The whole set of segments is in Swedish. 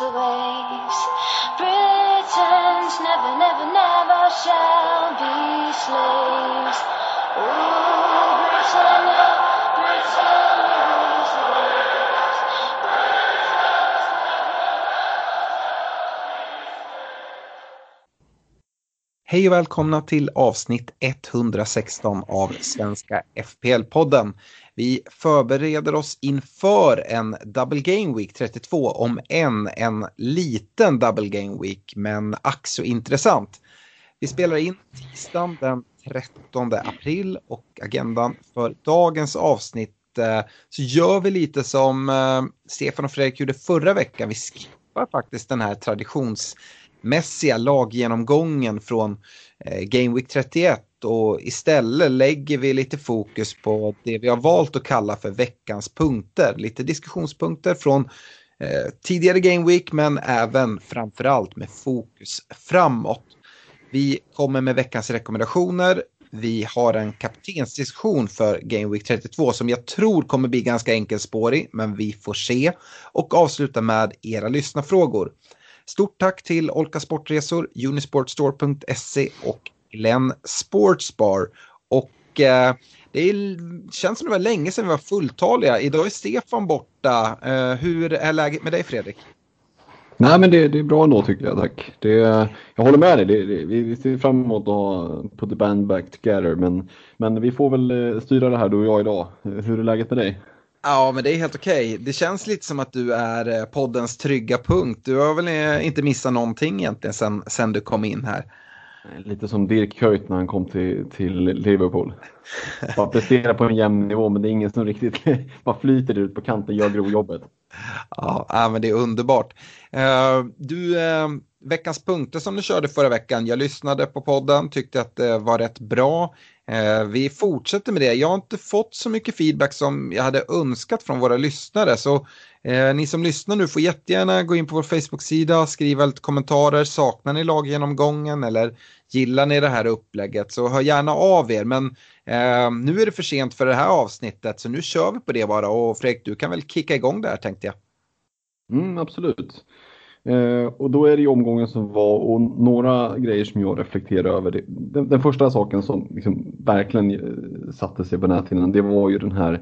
Rules the waves. Britons never, never, never shall be slaves. Ooh, Britannia, Britannia rules the waves. Hej och välkomna till avsnitt 116 av Svenska FPL-podden. Vi förbereder oss inför en Double Game Week 32, om en en liten Double Game Week, men ack så intressant. Vi spelar in tisdagen den 13 april och agendan för dagens avsnitt eh, så gör vi lite som eh, Stefan och Fredrik gjorde förra veckan. Vi skippar faktiskt den här traditions traditionsmässiga laggenomgången från eh, Game Week 31 och istället lägger vi lite fokus på det vi har valt att kalla för veckans punkter. Lite diskussionspunkter från eh, tidigare Game Week men även framförallt med fokus framåt. Vi kommer med veckans rekommendationer. Vi har en kaptensdiskussion för Game Week 32 som jag tror kommer bli ganska enkelspårig, men vi får se. Och avsluta med era lyssnarfrågor. Stort tack till Olka Sportresor, Unisportstore.se och Glenn Sportsbar. Och eh, det är, känns som det var länge sedan vi var fulltaliga. Idag är Stefan borta. Eh, hur är läget med dig Fredrik? Nej men det, det är bra ändå tycker jag tack. Det, jag håller med dig. Det, det, vi, ser fram emot att ha put the band back together. Men, men vi får väl eh, styra det här du och jag idag. Hur är läget med dig? Ja, men det är helt okej. Det känns lite som att du är eh, poddens trygga punkt. Du har väl eh, inte missat någonting egentligen sen, sen du kom in här. Lite som Dirk Kuyt när han kom till, till Liverpool. Bara presterar på en jämn nivå men det är ingen som riktigt bara flyter ut på kanten gör grovjobbet. Ja, men det är underbart. Uh, du, veckans punkter som du körde förra veckan, jag lyssnade på podden, tyckte att det var rätt bra. Eh, vi fortsätter med det. Jag har inte fått så mycket feedback som jag hade önskat från våra lyssnare. Så eh, ni som lyssnar nu får jättegärna gå in på vår Facebook-sida, skriva lite kommentarer. Saknar ni laggenomgången eller gillar ni det här upplägget så hör gärna av er. Men eh, nu är det för sent för det här avsnittet så nu kör vi på det bara. Och Fredrik, du kan väl kicka igång där tänkte jag. Mm, absolut. Eh, och då är det ju omgången som var och några grejer som jag reflekterar över. Det, den, den, första saken som liksom verkligen eh, satte sig på näthinnan det var ju den här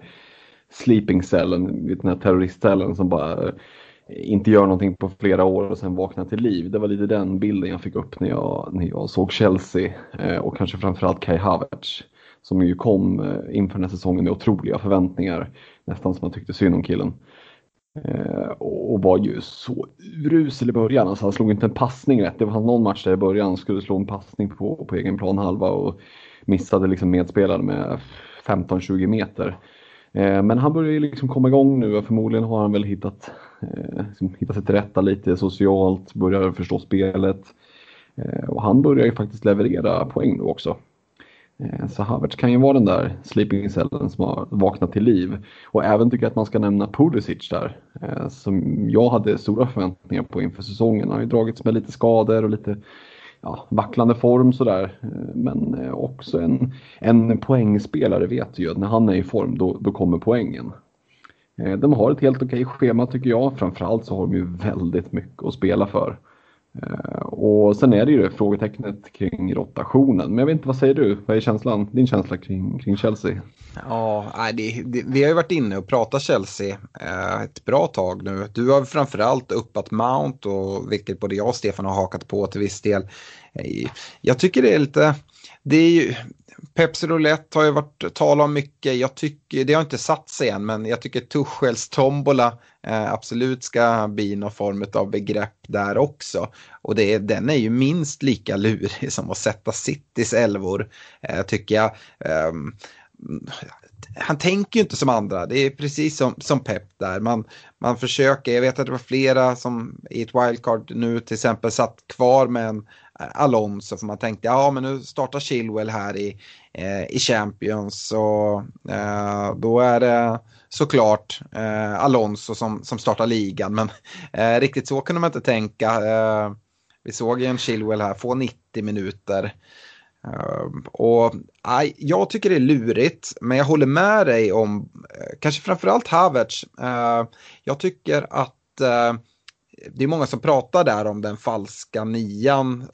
sleeping cellen, den här terroristcellen som bara eh, inte gör någonting på flera år och sen vaknar till liv. Det var lite den bilden jag fick upp när jag, när jag såg Chelsea eh, och kanske framförallt Kai Havertz som ju kom eh, inför den här säsongen med otroliga förväntningar. Nästan som man tyckte synd om killen. Eh, och var ju så urusel i början. Alltså han slog inte en passning rätt. Det var någon match där i början skulle slå en passning på, på egen plan halva och missade liksom medspelaren med 15-20 meter. Eh, men han börjar ju liksom komma igång nu och förmodligen har han väl hittat, eh, liksom hittat sig till rätta lite socialt, börjar förstå spelet. Och han börjar ju faktiskt leverera poäng nu också. Eh, så Havertz kan ju vara den där sleeping cellen som har vaknat till liv. Och även tycker jag att man ska nämna Pulisic där. Eh, som jag hade stora förväntningar på inför säsongen. Han har ju dragits med lite skador och lite ja, vacklande form sådär. Eh, men också en, en poängspelare vet ju att när han är i form då, då kommer poängen. De har ett helt okej schema tycker jag. Framförallt så har de ju väldigt mycket att spela för. Eh, och sen är det ju det frågetecknet kring rotationen. Men jag vet inte, vad säger du? Vad är känslan, din känsla kring, kring Chelsea? Ja, det, det, vi har ju varit inne och pratat Chelsea eh, ett bra tag nu. Du har framförallt uppat Mount och vilket både jag och Stefan har hakat på till viss del. Eh, jag tycker det är lite, det är ju, Pepsi Roulette har ju varit tal om mycket. Jag tycker, det har inte satt sig än, men jag tycker Tuchels tombola eh, absolut ska bli någon form av begrepp där också. Och det, den är ju minst lika lurig som att sätta Citys elvor, eh, tycker jag. Eh, han tänker ju inte som andra. Det är precis som, som Pep där. Man, man försöker, jag vet att det var flera som i ett wildcard nu till exempel satt kvar med en Alonso för man tänkte ja men nu startar Chilwell här i, eh, i Champions och eh, då är det såklart eh, Alonso som, som startar ligan men eh, riktigt så kunde man inte tänka. Eh, vi såg ju en Chilwell här få 90 minuter. Eh, och jag tycker det är lurigt, men jag håller med dig om, eh, kanske framförallt Havertz. Eh, jag tycker att det är många som pratar där om den falska nian,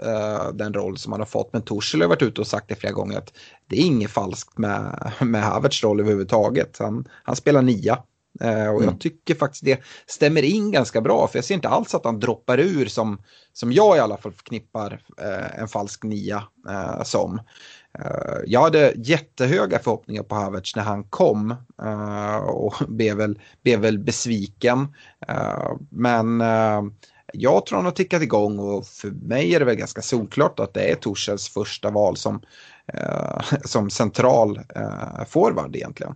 den roll som han har fått. Men Torshäll har varit ute och sagt det flera gånger att det är inget falskt med, med Havertz roll överhuvudtaget. Han, han spelar nia. Eh, och jag mm. tycker faktiskt det stämmer in ganska bra för jag ser inte alls att han droppar ur som, som jag i alla fall förknippar eh, en falsk nia eh, som. Jag hade jättehöga förhoppningar på Havertz när han kom och blev väl, blev väl besviken. men jag tror han har tickat igång och för mig är det väl ganska solklart att det är Torshälls första val som, som central forward egentligen.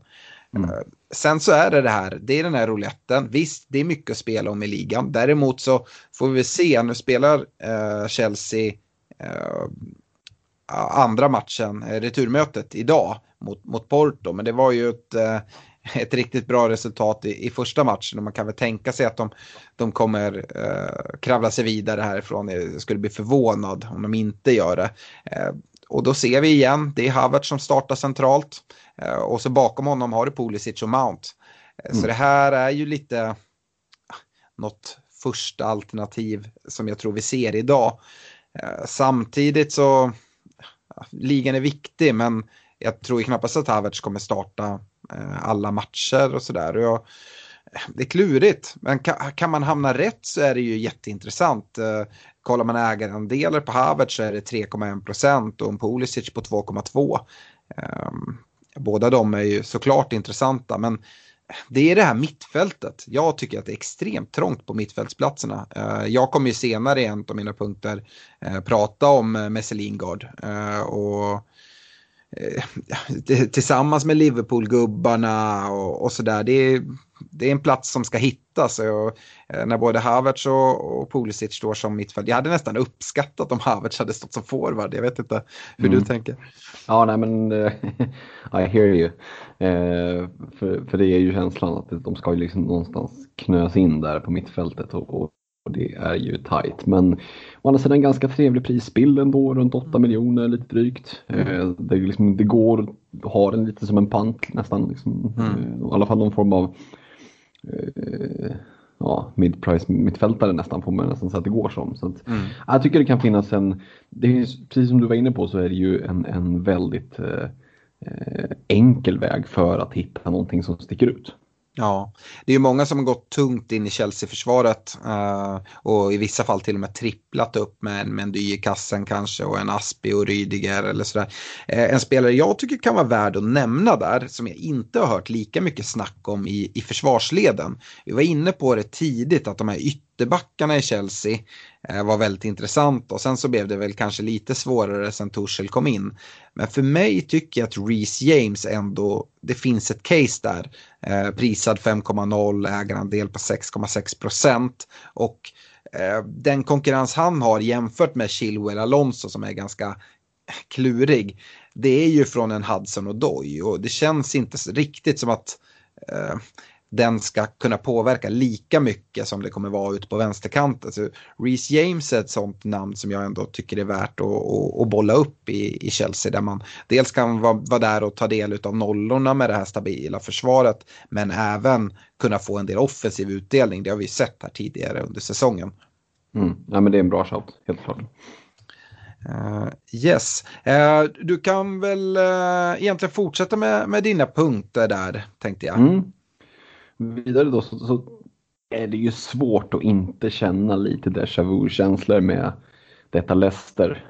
Mm. Eh, sen så är det det här, det är den här rouletten. Visst, det är mycket att spela om i ligan. Däremot så får vi se, nu spelar Chelsea andra matchen, returmötet idag mot, mot Porto. Men det var ju ett, ett riktigt bra resultat i, i, första matchen och man kan väl tänka sig att de, de kommer uh, kravla sig vidare härifrån. Jag skulle bli förvånad om de inte gör det. och då ser vi igen, det är Havertz som startar centralt. Eh, och så bakom honom har du Pulisic och Mount. Eh, mm. Så det här är ju lite något första alternativ som jag tror vi ser idag. Eh, samtidigt så, ligan är viktig men jag tror knappast att Havertz kommer starta eh, alla matcher och sådär. Eh, det är klurigt, men kan, man hamna rätt så är det ju jätteintressant. Eh, kollar man ägarandelar på Havertz så är det 3,1 procent och en Pulisic på 2,2. Ehm, båda de är ju såklart intressanta men det är det här mittfältet. Jag tycker att det är extremt trångt på mittfältsplatserna. Eh, jag kommer ju senare i en av mina punkter eh, prata om eh, Messelingard Lingard. Och tillsammans med Liverpool-gubbarna och, och sådär. Det, det, är en plats som ska hittas. Och, när både Havertz och, och Pulisic står som mittfält. Jag hade nästan uppskattat om Havertz hade stått som forward. Jag vet inte hur mm. du tänker. Ja, nej men I hear you. Eh, för, för det är ju känslan att de ska ju liksom någonstans knös in där på mittfältet och, och, det är ju tight. Men å andra sidan ganska trevlig prisbild ändå, runt 8 mm. miljoner lite drygt. Eh, det, liksom, det går att ha den lite som en pant nästan. Liksom, mm. eh, I alla fall någon form av eh, ja, mid-price mittfältare nästan får man nästan säga att det går som. Så att, mm. Jag tycker det kan finnas en, det är, precis som du var inne på så är det ju en, en väldigt eh, eh enkel väg för att hitta någonting som sticker ut. Ja, det är ju många som har gått tungt in i Chelsea-försvaret eh, och i vissa fall till och med tripplat upp med en Mendy i kassen kanske och en Aspi och Rydiger eller sådär. Eh, en spelare jag tycker kan vara värd att nämna där som jag inte har hört lika mycket snack om i, i försvarsleden. Vi var inne på det tidigt att de här ytterbackarna i Chelsea Eh, var väldigt intressant och sen så blev det väl kanske lite svårare sen Torshäll kom in. Men för mig tycker jag att Reece James ändå, det finns ett case där. Eh, prisad 5,0, ägarandel på 6,6 procent. Och eh, den konkurrens han har jämfört med Chilwell Alonso som är ganska klurig. Det är ju från en Hudson och Doy och det känns inte riktigt som att eh, den ska kunna påverka lika mycket som det kommer vara ute på vänsterkanten. Så Reece James är ett sånt namn som jag ändå tycker är värt att, att, att bolla upp i, i Chelsea där man dels kan vara, vara där och ta del av nollorna med det här stabila försvaret men även kunna få en del offensiv utdelning. Det har vi sett här tidigare under säsongen. Mm. Ja, men det är en bra shout, helt klart. Uh, yes, uh, du kan väl uh, egentligen fortsätta med, med dina punkter där, tänkte jag. Mm. Vidare då så, så, är det ju svårt att inte känna lite déjà vu-känslor med detta Leicester.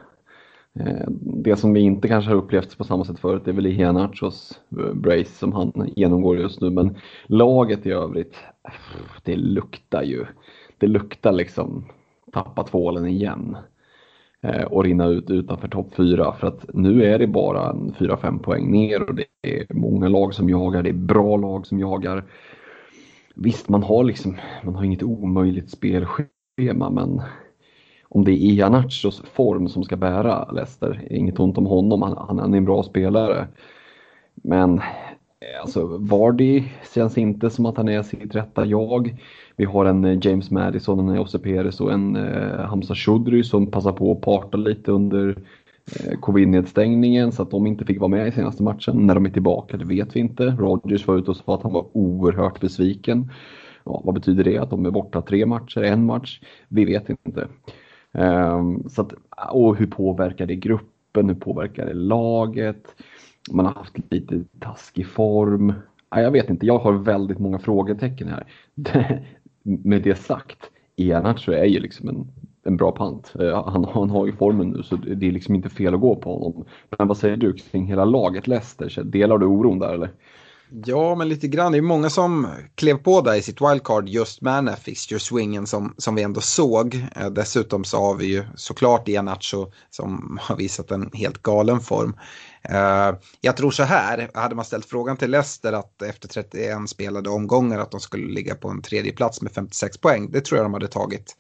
Eh, det som vi inte kanske har upplevt på samma sätt förut är väl Iheanachos eh, brace som han genomgår just nu, men laget i övrigt, det luktar ju, det luktar liksom tappa tvålen igen. Eh, och rinna ut utanför topp 4 för att nu är det bara 4-5 poäng ner och det är många lag som jagar, det är bra lag som jagar. Visst, man har liksom, man har inget omöjligt spelschema men om det är Ianachos form som ska bära Leicester, inget ont om honom, han, han är en bra spelare. Men eh, alltså Vardy känns inte som att han är sitt rätta jag. Vi har en eh, James Madison, en Jose Perez och en eh, Hamza Choudry som passar på att parta lite under eh, Eh, covid-nedstängningen så att de inte fick vara med i senaste matchen. När de är tillbaka, det vet vi inte. Rodgers var ute och sa att han var oerhört besviken. Ja, vad betyder det? Att de är borta tre matcher, en match? Vi vet inte. Um, så att, och hur påverkar det gruppen? Hur påverkar det laget? Man har haft lite taskig form. Jag vet inte, jag har väldigt många frågetecken här. med det sagt, Iheanacho är ju liksom en, en bra pant. Eh, han, han har ju formen nu så det är liksom inte fel att gå på honom. Men vad säger du kring hela laget Leicester? Delar du oron där eller? Ja, men lite grann. Det är många som klev på där i sitt wildcard just med den här fixture-swingen som, som vi ändå såg. Eh, dessutom så har vi ju såklart Ianacho som har visat en helt galen form. Eh, jag tror så här, hade man ställt frågan till Leicester att efter 31 spelade omgångar att de skulle ligga på en tredje plats med 56 poäng, det tror jag de hade tagit.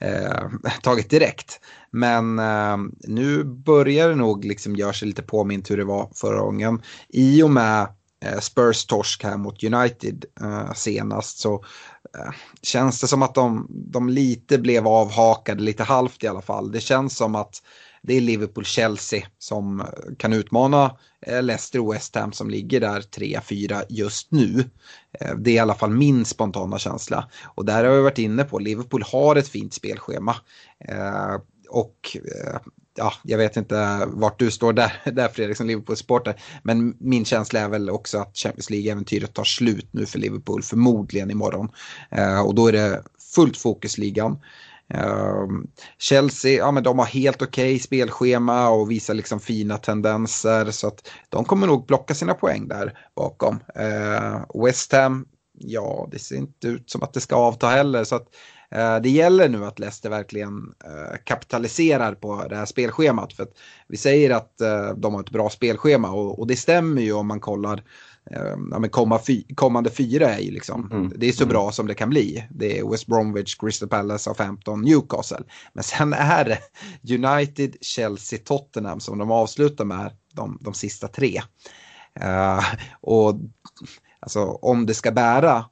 Eh, tagit direkt. Men eh, nu börjar det nog liksom göra sig lite påmint hur det var förra gången. I och med eh, Spurs torsk här mot United eh, senast så eh, känns det som att de, de lite blev avhakade, lite halvt i alla fall. Det känns som att det är Liverpool-Chelsea som eh, kan utmana eh, Leicester och West Ham som ligger där 3-4 just nu. Eh, det är i alla fall min spontana känsla. Och där har vi varit inne på, Liverpool har ett fint spelschema. Och ja, jag vet inte vart du står där, där Fredrik som Liverpool-supporter. Men min känsla är väl också att Champions League-äventyret tar slut nu för Liverpool, förmodligen imorgon. Och då är det fullt fokus ligan. Ehm, Chelsea, ja men de har helt okej okay spelschema och visar liksom fina tendenser så att de kommer nog plocka sina poäng där bakom. Uh, West Ham, ja det ser inte ut som att det ska avta heller så att uh, det gäller nu att Leicester verkligen uh, kapitaliserar på det här spelschemat för att vi säger att eh, de har ett bra spelschema och, och det stämmer ju om man kollar ja, men komma fy, kommande fyra är ju liksom, mm. det är så mm. bra som det kan bli. Det är West Bromwich, Crystal Palace, och 15 Newcastle. Men sen är det United, Chelsea, Tottenham som de avslutar med de, de sista tre. Uh, och alltså, om det ska bära,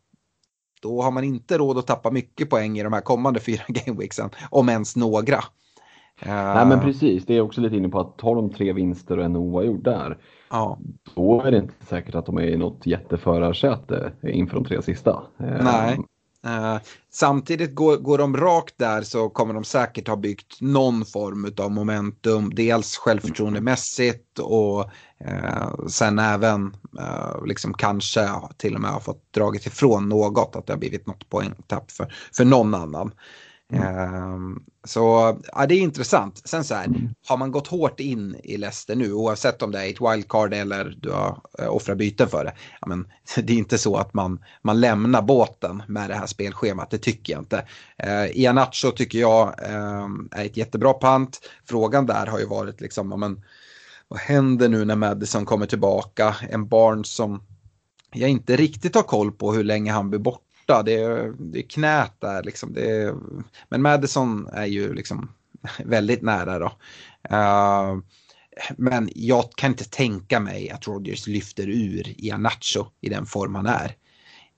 då har man inte råd att tappa mycket poäng i de här kommande fyra gameweeksen, om ens några. Uh, Nej men precis, det är också lite inne på att tar de tre vinster och en oavgjord där, ja. då är det inte säkert att de är i något jätteförarsäte inför de tre sista. Nej. Uh, samtidigt går, går de rakt där så kommer de säkert ha byggt någon form av momentum. Dels självförtroendemässigt och uh, sen även uh, liksom kanske till och med har fått dragit ifrån något. Att det har blivit något poängtapp för, för någon annan. Mm. Så ja, det är intressant. Sen så här, mm. har man gått hårt in i Leicester nu, oavsett om det är ett wildcard eller du har äh, offrat byten för det. Ja, men, det är inte så att man, man lämnar båten med det här spelschemat, det tycker jag inte. Uh, Ianacho tycker jag uh, är ett jättebra pant. Frågan där har ju varit liksom, ja, men, vad händer nu när Madison kommer tillbaka? En barn som jag inte riktigt har koll på hur länge han blir borta borta. Det är, det är knät där liksom. Det är, men Madison är ju liksom väldigt nära då. Uh, men jag kan inte tänka mig att Rodgers lyfter ur Ianacho i den form han är.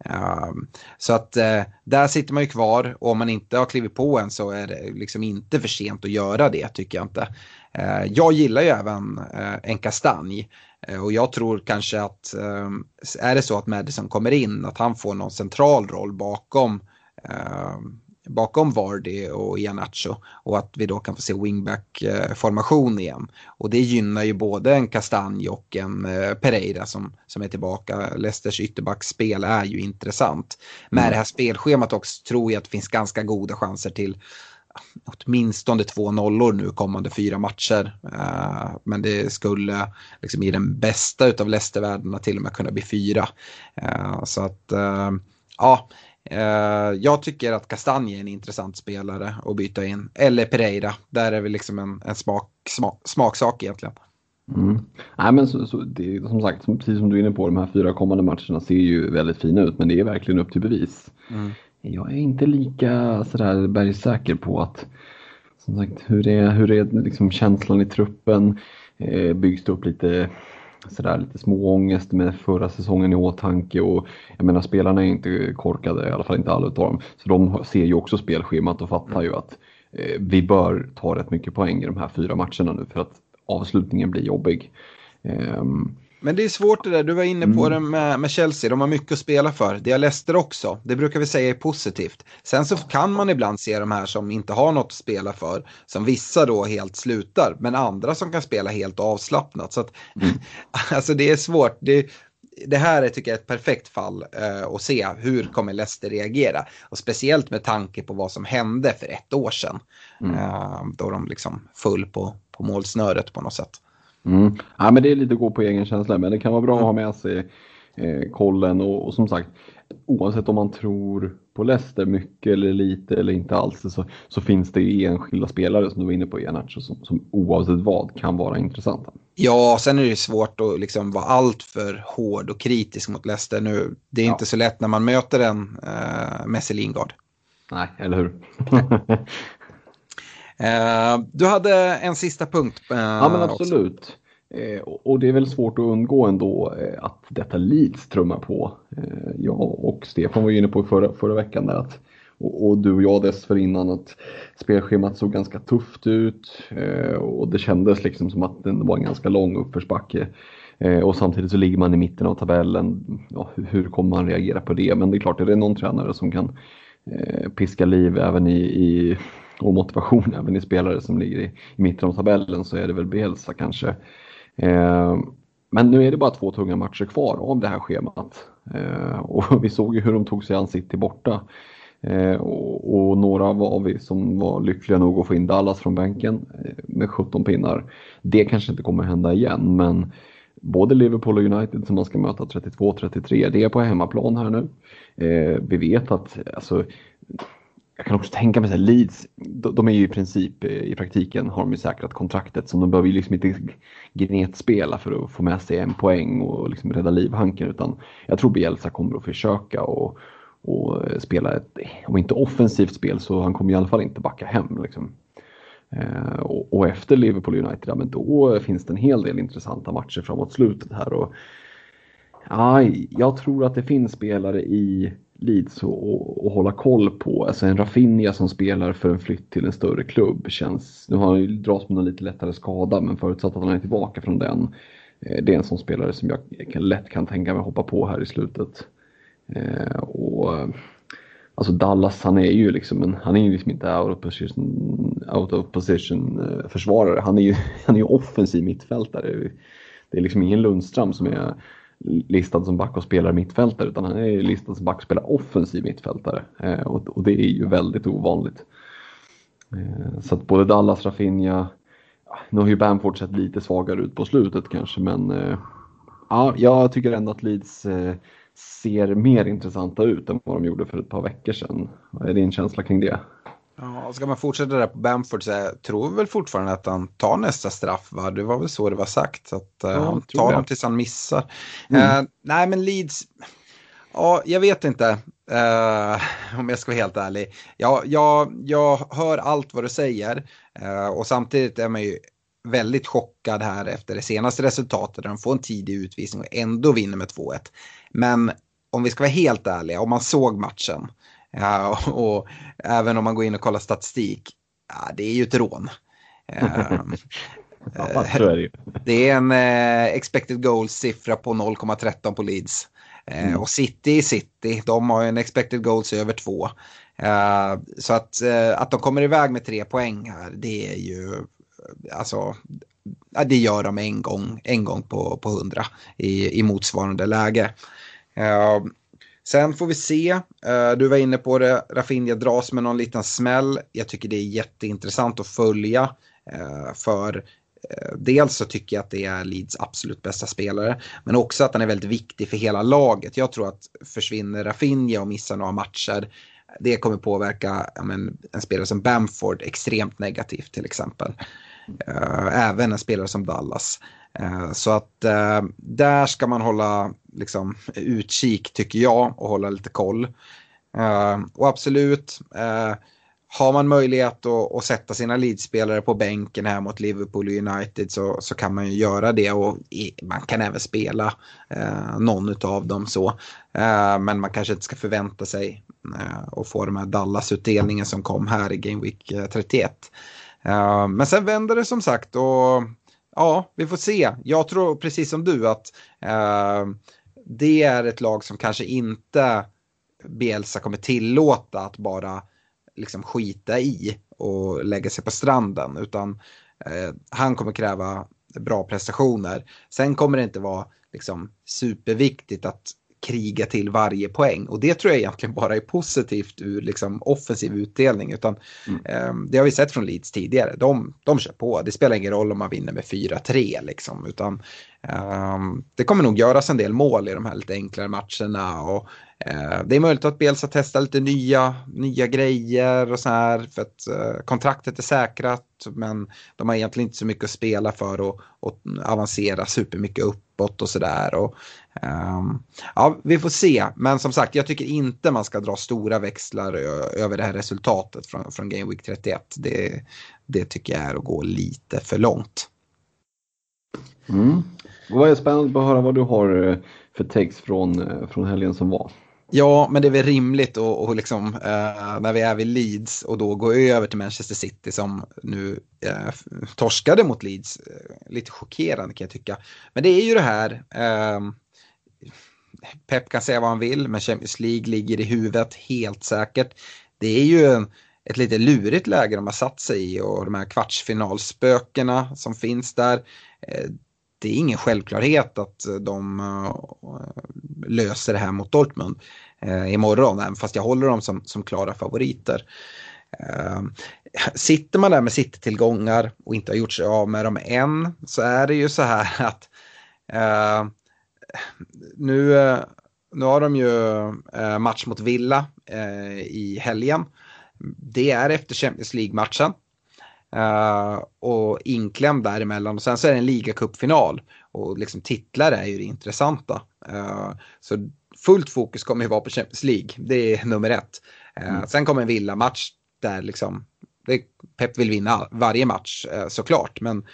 Um, så att uh, där sitter man ju kvar och om man inte har klivit på än så är det liksom inte för sent att göra det tycker jag inte. Uh, jag gillar ju även en kastanj och jag tror kanske att eh, är det så att Madison kommer in, att han får någon central roll bakom eh, bakom Vardy och Ianacho och att vi då kan få se wingback-formation igen. Och det gynnar ju både en Kastanj och en eh, Pereira som, som är tillbaka. Leicesters ytterbacksspel är ju intressant. Med mm. det här spelschemat också tror jag att det finns ganska goda chanser till åtminstone två nollor nu kommande fyra matcher. Uh, men det skulle liksom i den bästa av Leicester-världarna till och med kunna bli fyra. Uh, så att uh, ja, jag tycker att Kastanje är en intressant spelare att byta in. Eller Pereira, där är väl liksom en, en smak, smak, smaksak egentligen. Mm. Nej, men så, så det, som sagt, som, precis som du är inne på, de här fyra kommande matcherna ser ju väldigt fina ut, men det är verkligen upp till bevis. Mm. Jag är inte lika sådär bergsäker på att som sagt, hur är, hur är liksom känslan i truppen? Eh, byggs det upp lite sådär lite småångest med förra säsongen i åtanke och jag menar spelarna är inte korkade, i alla fall inte alla utav dem. Så de ser ju också spelschemat och fattar ju att eh, vi bör ta rätt mycket poäng i de här fyra matcherna nu för att avslutningen blir jobbig. Um, men det är svårt det där, du var inne på mm. det med, med, Chelsea, de har mycket att spela för. Det har Leicester också, det brukar vi säga är positivt. Sen så kan man ibland se de här som inte har något att spela för, som vissa då helt slutar, men andra som kan spela helt avslappnat. Så att, mm. alltså det är svårt. Det, det här är, tycker jag, ett perfekt fall eh, att se hur kommer Leicester reagera. Och speciellt med tanke på vad som hände för ett år sedan. Mm. Eh, då de liksom föll på, på målsnöret på något sätt. Mm. Ja, men det är lite att gå på egen känsla, men det kan vara bra att ha med sig eh, kollen och, och, som sagt, oavsett om man tror på Leicester mycket eller lite eller inte alls så, så finns det ju enskilda spelare som du var inne på Ianacho som, som oavsett vad kan vara intressanta. Ja, sen är det svårt att liksom vara alltför hård och kritisk mot Leicester nu. Det är ja. inte så lätt när man möter en äh, Messi Lingard. Nej, eller hur? Eh, du hade en sista punkt. Eh, ja, men absolut. Eh, och det är väl svårt att undgå ändå att detta Leeds trummar på. Jag och Stefan var ju inne på förra, förra veckan där att och, du och jag dessförinnan att spelschemat såg ganska tufft ut och det kändes liksom som att det var en ganska lång uppförsbacke. och samtidigt så ligger man i mitten av tabellen. Ja, hur kommer man reagera på det? Men det är klart, är det någon tränare som kan piska liv även i, i och motivation även i spelare som ligger i, i mitten av tabellen så är det väl Bielsa kanske. Eh, men nu är det bara två tunga matcher kvar av det här schemat. Eh, och vi såg ju hur de tog sig an City borta. Eh, och, och, några var vi som var lyckliga nog att få in Dallas från bänken eh, med 17 pinnar. Det kanske inte kommer hända igen men både Liverpool och United som man ska möta 32-33, det är på hemmaplan här nu. Eh, vi vet att alltså, jag kan också tänka mig att Leeds, de är ju i princip eh, i praktiken har de ju säkrat kontraktet så de behöver ju liksom inte gnetspela för att få med sig en poäng och liksom rädda livhanken utan jag tror Bielsa kommer att försöka och, och eh, spela ett, om inte offensivt spel så han kommer i alla fall inte backa hem. Liksom. Eh, och, och, efter Liverpool United, ja, men då finns det en hel del intressanta matcher framåt slutet här. Och, ja, jag tror att det finns spelare i Leeds och, och, hålla koll på. Alltså en Rafinha som spelar för en flytt till en större klubb känns... Nu har han ju dras med någon lite lättare skada men förutsatt att han är tillbaka från den. Eh, det är en sån spelare som jag lätt kan tänka mig hoppa på här i slutet. Eh, och Alltså Dallas, han är ju liksom en, han är ju liksom inte out of position, out of position eh, försvarare. Han är ju han är offensiv mittfältare. Det är liksom ingen Lundström som är listad som back och spelar mittfältare utan han är listad som back och spelar offensiv mittfältare. Eh, och, det är ju väldigt ovanligt. Eh, så att både Dallas, Rafinha, nu har ju Bamford sett lite svagare ut på slutet kanske men eh, ja, jag tycker ändå att Leeds ser mer intressanta ut än vad de gjorde för ett par veckor sedan. Vad är din känsla kring det? Ja, ska man fortsätta där på Bamford så jag tror väl fortfarande att han tar nästa straff va? Det var väl så det var sagt. Så att, uh, ja, han tar dem tills han missar. Mm. Uh, nej men Leeds, ja jag vet inte. Uh, om jag ska vara helt ärlig. Ja, jag, jag hör allt vad du säger. och samtidigt är man ju väldigt chockad här efter det senaste resultatet. Där de får en tidig utvisning och ändå vinner med 2-1. Men om vi ska vara helt ärliga, om man såg matchen Ja, och, och, även om man går in och kollar statistik, ja, det är ju ett rån. Ehm, ja, det. det är en eh, expected goals-siffra på 0,13 på Leeds. Mm. Och City City, de har en expected goals över två. Så att, att de kommer iväg med tre poäng här, det är ju, alltså, det gör de en gång, en gång på, på hundra i, i motsvarande läge. Sen får vi se. Eh, du var inne på det. Rafinha dras med någon liten smäll. Jag tycker det är jätteintressant att följa. Eh, för eh, dels så tycker jag att det är Leeds absolut bästa spelare. Men också att han är väldigt viktig för hela laget. Jag tror att försvinner Rafinha och missar några matcher. Det kommer påverka men, en spelare som Bamford extremt negativt till exempel. Även en spelare som Dallas. Eh, så att eh, där ska man hålla liksom, utkik tycker jag och hålla lite koll. Eh, och absolut, har man möjlighet att, att sätta sina leadspelare på bänken här mot Liverpool United så, så kan man ju göra det och man kan även spela eh, någon av dem så. Eh, men man kanske inte ska förvänta sig eh, att få de här Dallas-utdelningen som kom här i Game Week 31. Eh, men sen vänder det som sagt och ja, vi får se. Jag tror precis som du att eh, det är ett lag som kanske inte Bielsa kommer tillåta att bara liksom skita i och lägga sig på stranden. Utan eh, han kommer kräva bra prestationer. Sen kommer det inte vara liksom, superviktigt att kriga till varje poäng. Och det tror jag egentligen bara är positivt ur liksom, offensiv utdelning. Utan, mm. eh, det har vi sett från Leeds tidigare. De, de kör på. Det spelar ingen roll om man vinner med 4-3. Liksom, utan, eh, det kommer nog göras en del mål i de här lite enklare matcherna. Och, Eh, det är möjligt att Bielsa testar lite nya, nya grejer och så här. För att eh, kontraktet är säkrat. Men de har egentligen inte så mycket att spela för och avancera supermycket uppåt och sådär. Um, ehm, ja, vi får se, men som sagt, jag tycker inte man ska dra stora växlar över det här resultatet från, från Game Week 31. Det, det tycker jag är att gå lite för långt. Mm. Det var spännande att höra vad du har eh, för takes från, från helgen som var. Ja, men det är väl rimligt att och liksom, eh, när vi är vid Leeds och då gå över till Manchester City som nu eh, torskade mot Leeds. Eh, lite chockerande kan jag tycka. Men det är ju det här, eh, Pep kan säga vad han vill, men Champions League ligger i huvudet helt säkert. Det är ju ett lite lurigt läge de har satt sig i och de här kvartsfinalspökena som finns där. Eh, det är ingen självklarhet att eh, de eh, löser det här mot Dortmund eh, imorgon, även fast jag håller dem som, som klara favoriter. Eh, sitter man där med City-tillgångar och inte har gjort sig av med dem än så är det ju så här att nu, nu har de ju match mot Villa eh, i helgen. Det är efter Champions League-matchen. Uh, och inklämd däremellan och sen så är det en ligacupfinal. Och liksom titlar är ju det intressanta. Uh, så fullt fokus kommer ju vara på Champions League, det är nummer ett. Uh, mm. Sen kommer en Villa-match där liksom, det, Pep vill vinna varje match såklart, men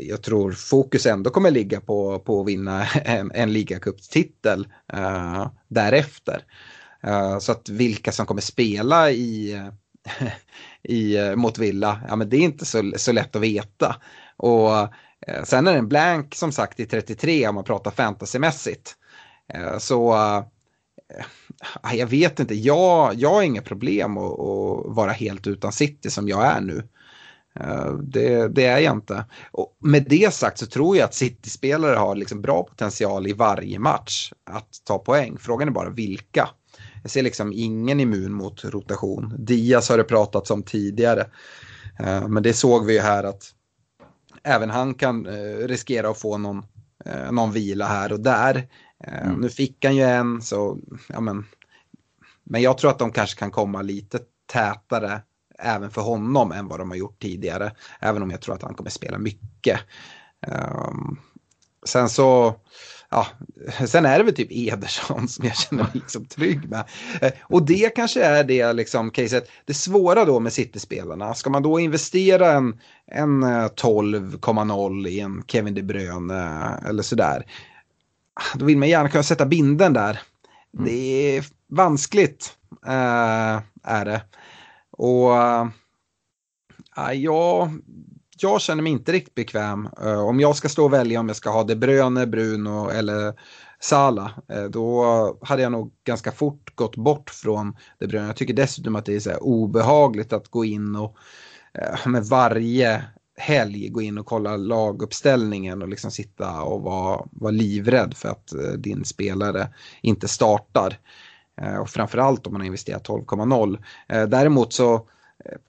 jag tror fokus ändå kommer ligga på, på att vinna en, en ligacupstitel eh, därefter. Så att vilka som kommer spela i, i, eh, mot Villa, ja men det är inte så, så lätt att veta. Och eh, sen är det en blank som sagt i 33 om man pratar fantasymässigt. Eh, så jag vet inte, jag, jag har inga problem att, att vara helt utan City som jag är nu. Det, det, är jag inte. Och med det sagt så tror jag att City-spelare har liksom bra potential i varje match att ta poäng. Frågan är bara vilka. Jag ser liksom ingen immun mot rotation. Diaz har det pratats om tidigare. Eh, men det såg vi ju här att även han kan eh, riskera att få någon, någon vila här och där. Mm. Nu fick han ju en så, ja men. Men jag tror att de kanske kan komma lite tätare även för honom än vad de har gjort tidigare. Även om jag tror att han kommer spela mycket. Um, sen så, ja, sen är det väl typ Ederson som jag känner mig liksom trygg med. Uh, och det kanske är det liksom caset. Det svåra då med City-spelarna, ska man då investera en, en 12,0 i en Kevin De Bruyne uh, eller sådär. Då vill man gärna kunna sätta binden där. Mm. Det är vanskligt, är det. Och äh, jag, känner mig inte riktigt bekväm. Eh, om jag ska stå och välja om jag ska ha De Bruyne, Bruno eller Salah, eh, då hade jag nog ganska fort gått bort från De Bruyne. Jag tycker dessutom att det är så obehagligt att gå in och eh, med varje helg gå in och kolla laguppställningen och liksom sitta och vara, vara livrädd för att din spelare inte startar. Och framförallt om man har investerat 12,0. Däremot så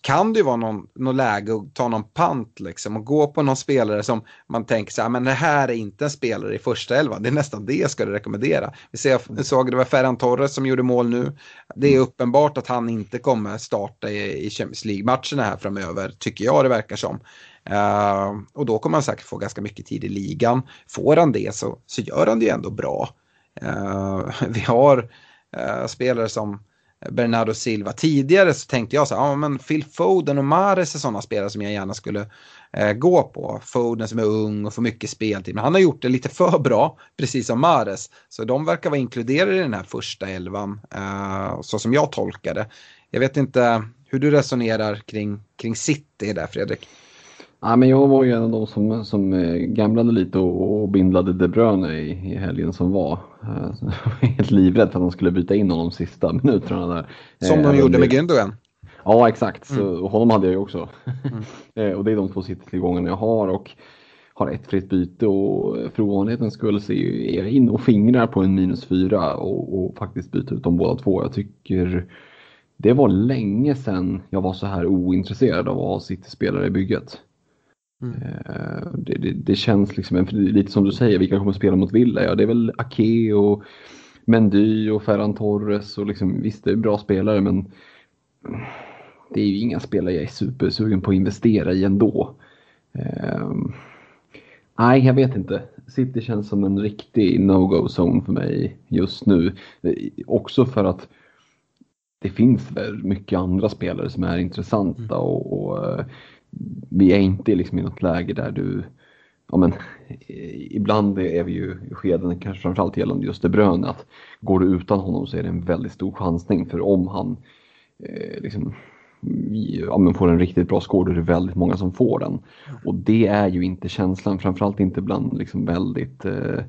kan det ju vara någon, någon läge att ta någon pant liksom och gå på någon spelare som man tänker så här, men det här är inte en spelare i första elvan, det är nästan det jag skulle rekommendera. Vi ser, såg det var Ferran Torres som gjorde mål nu. Det är mm. uppenbart att han inte kommer starta i, i Champions League-matcherna här framöver, tycker jag det verkar som. Uh, och då kommer han säkert få ganska mycket tid i ligan. Får han det så, så gör han det ju ändå bra. Uh, vi har uh, spelare som Bernardo Silva. Tidigare så tänkte jag så här, ja men Phil Foden och Mares är sådana spelare som jag gärna skulle eh, gå på. Foden som är ung och får mycket speltid, men han har gjort det lite för bra, precis som Mares. Så de verkar vara inkluderade i den här första elvan, eh, så som jag tolkar det. Jag vet inte hur du resonerar kring, kring City där, Fredrik. Ja, men jag var ju en av de som, som eh, gamlade lite och, och bindlade De Bruyne i, i helgen som var. Eh, jag var helt livrädd för att de skulle byta in honom de sista minuterna. Där. Som de eh, gjorde med Gündogan. Ja, exakt. Mm. Så, honom hade jag ju också. Mm. och det är de två tillgångarna jag har. Och har ett fritt byte och för ovanlighetens skull så är jag inne och fingrar på en minus fyra och, och faktiskt byta ut de båda två. Jag tycker det var länge sedan jag var så här ointresserad av att ha City-spelare i bygget. Mm. Eh, det, det, det, känns liksom, lite som du säger, vilka kommer att spela mot Villa? Ja, det är väl Ake och Mendy och Ferran Torres och liksom, visst det är bra spelare men det är ju inga spelare jag är supersugen på att investera i ändå. Um, nej, jag vet inte. City känns som en riktig no-go zone för mig just nu. Också för att det finns väl mycket andra spelare som är intressanta mm. och, och eh, vi är inte liksom i något läge där du, ja men ibland är vi ju i skeden, kanske framförallt gällande just De Bruyne, att går du utan honom så är det en väldigt stor chansning för om han eh, liksom, ja, men får en riktigt bra score då är det väldigt många som får den. Och det är ju inte känslan, framförallt inte bland liksom väldigt eh,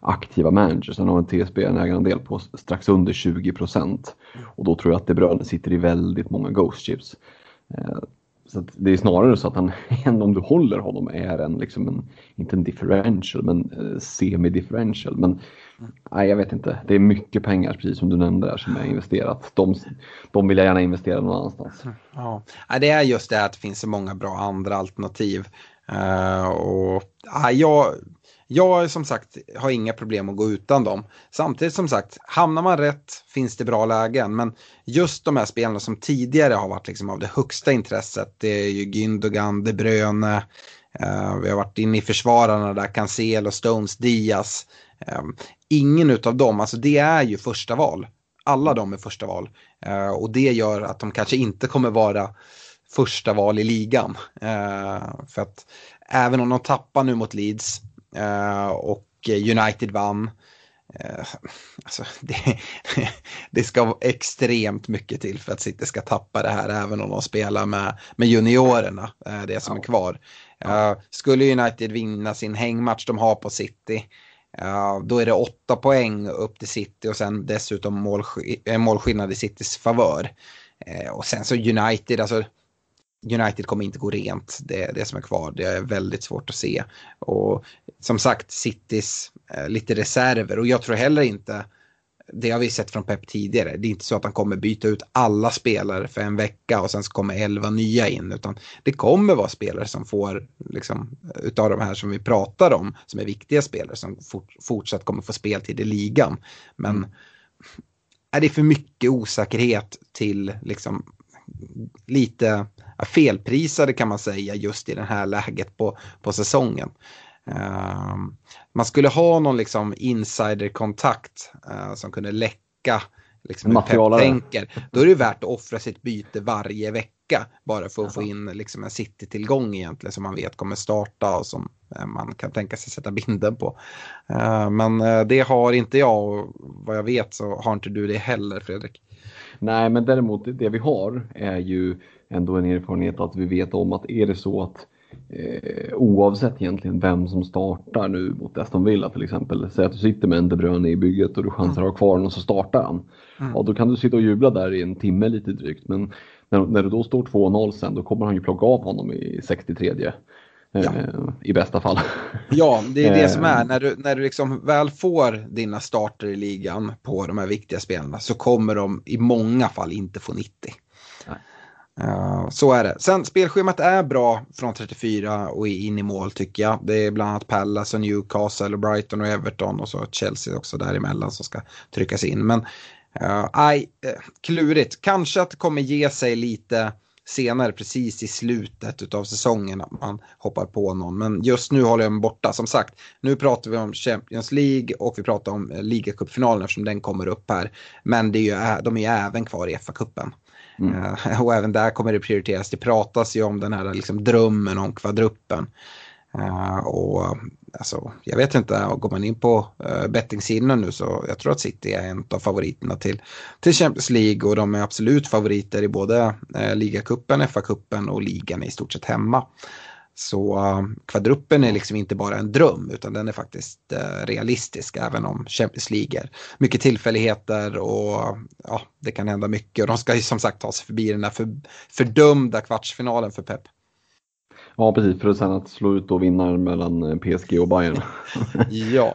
aktiva managers. Han har en TSB, en ägarandel på strax under 20 procent. Och då tror jag att De Bruyne sitter i väldigt många Ghost Chips. Eh, så det är snarare så att han, än om du håller honom, är en, liksom en inte en differential, men eh, semi-differential. Men mm. nej, jag vet inte. Det är mycket pengar, precis som du nämnde där, som är investerat. De, de vill jag gärna investera någon annanstans. Ja, det är just det att det finns så många bra andra alternativ. Uh, och, ja, jag, jag som sagt har inga problem att gå utan dem. Samtidigt som sagt, hamnar man rätt finns det bra lägen. Men just de här spelarna som tidigare har varit liksom av det högsta intresset, det är ju Gündogan, De Bruyne, Eh, vi har varit inne i försvararna där, Cancelo, Stones, Diaz. Eh, ingen utav dem, alltså det är ju första val. Alla de är första val. Eh, och det gör att de kanske inte kommer vara första val i ligan. Eh, för att även om de tappar nu mot Leeds, och United vann. Uh, alltså det, det, ska vara extremt mycket till för att City ska tappa det här även om de spelar med, med juniorerna, uh, det som är kvar. Skulle United vinna sin hängmatch de har på City, då är det åtta poäng upp till City och sen dessutom målsk målskillnad i Citys favör. och sen så United, alltså United kommer inte gå rent, det det som är kvar. Det är väldigt svårt att se. Och som sagt, Citys eh, lite reserver och jag tror heller inte, det har vi sett från Pep tidigare, det är inte så att han kommer byta ut alla spelare för en vecka och sen så kommer elva nya in, utan det kommer vara spelare som får, liksom, utav de här som vi pratar om, som är viktiga spelare som fort, fortsatt kommer få speltid i ligan. Men mm. är det för mycket osäkerhet till liksom lite felprisade kan man säga just i det här läget på, på säsongen. Uh, man skulle ha någon liksom insiderkontakt uh, som kunde läcka liksom hur tänker. Då är det värt att offra sitt byte varje vecka bara för att få in liksom en City-tillgång egentligen som man vet kommer starta och som uh, man kan tänka sig sätta binden på. men det har inte jag och vad jag vet så har inte du det heller Fredrik. Nej, men däremot det vi har är ju ändå en erfarenhet att vi vet om att är det så att eh, oavsett egentligen vem som startar nu mot Aston Villa till exempel. Säg att du sitter med en De Bruyne i bygget och du chansar att ha kvar honom så startar han. Mm. Ja, då kan du sitta och jubla där i en timme lite drygt. Men när, när det då står 2-0 sen då kommer han ju plocka av honom i 63 Ja. Eh, I bästa fall. Ja, det är det som är. Eh. När du, när du liksom väl får dina starter i ligan på de här viktiga spelarna så kommer de i många fall inte få 90. Uh, så är det. Sen spelschemat är bra från 34 och in i mål tycker jag. Det är bland annat Palace och Newcastle och Brighton och Everton och så Chelsea också däremellan som ska tryckas in. Men uh, aj, uh, klurigt. Kanske att det kommer ge sig lite senare precis i slutet av säsongen att man hoppar på någon. Men just nu håller jag mig borta. Som sagt, nu pratar vi om Champions League och vi pratar om eh, ligacupfinalen eftersom den kommer upp här. Men det är ju, de är ju även kvar i FA-cupen. Mm. Eh, och även där kommer det prioriteras. Det pratas ju om den här liksom, drömmen om kvadruppen. Uh, och alltså, jag vet inte, går man in på uh, bettingsidan nu så jag tror att City är en av favoriterna till, till Champions League och de är absolut favoriter i både uh, ligacupen, FA-cupen och ligan i stort sett hemma. Så uh, kvadruppen är liksom inte bara en dröm utan den är faktiskt uh, realistisk även om Champions League är mycket tillfälligheter och ja, det kan hända mycket. Och de ska ju som sagt ta sig förbi den där för, fördömda kvartsfinalen för Pep. Ja, precis, för att sen att slå ut och vinna mellan eh, PSG och Bayern. ja.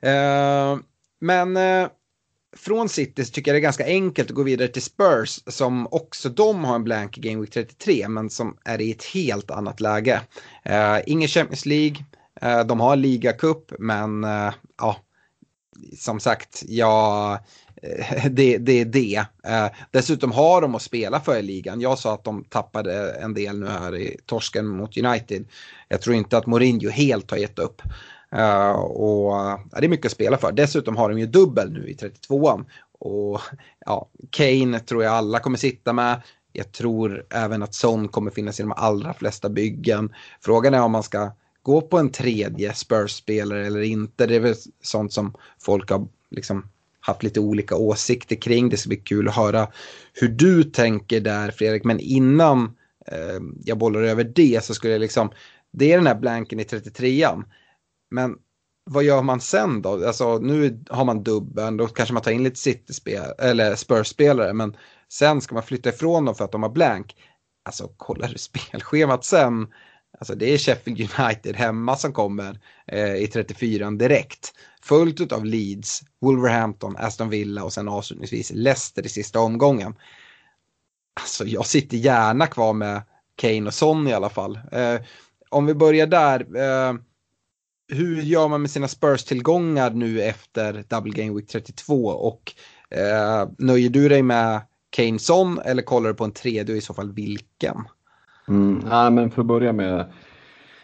ja. Uh, men från City så tycker jag det är ganska enkelt att gå vidare till Spurs som också de har en blank i Game Week 33 men som är i ett helt annat läge. Uh, ingen Champions League, uh, de har ligacup men uh, ja, som sagt, ja, det, det är det. dessutom har de att spela för i ligan. Jag sa att de tappade en del nu här i torsken mot United. Jag tror inte att Mourinho helt har gett upp. Uh, och ja, det är mycket att spela för. Dessutom har de ju dubbel nu i 32an. Och ja, Kane tror jag alla kommer sitta med. Jag tror även att Son kommer finnas i de allra flesta byggen. Frågan är om man ska gå på en tredje Spurs-spelare eller inte. Det är väl sånt som folk har liksom haft lite olika åsikter kring. Det ska bli kul att höra hur du tänker där Fredrik. Men innan eh, jag bollar över det så skulle jag liksom, det är den här blanken i 33an. Men vad gör man sen då? Alltså nu har man dubben, då kanske man tar in lite City-spel eller Spurs-spelare, men sen ska man flytta ifrån dem för att de har blank. Alltså kollar du spelschemat sen, alltså det är Sheffield United hemma som kommer eh, i 34 direkt. Följt av Leeds, Wolverhampton, Aston Villa och sen avslutningsvis Leicester i sista omgången. Alltså jag sitter gärna kvar med Kane och Son i alla fall. Eh, om vi börjar där. Eh, hur gör man med sina Spurs-tillgångar nu efter Double Game Week 32 och eh, nöjer du dig med Kane Son eller kollar du på en tredje och i så fall vilken? Mm, nej, men för att börja med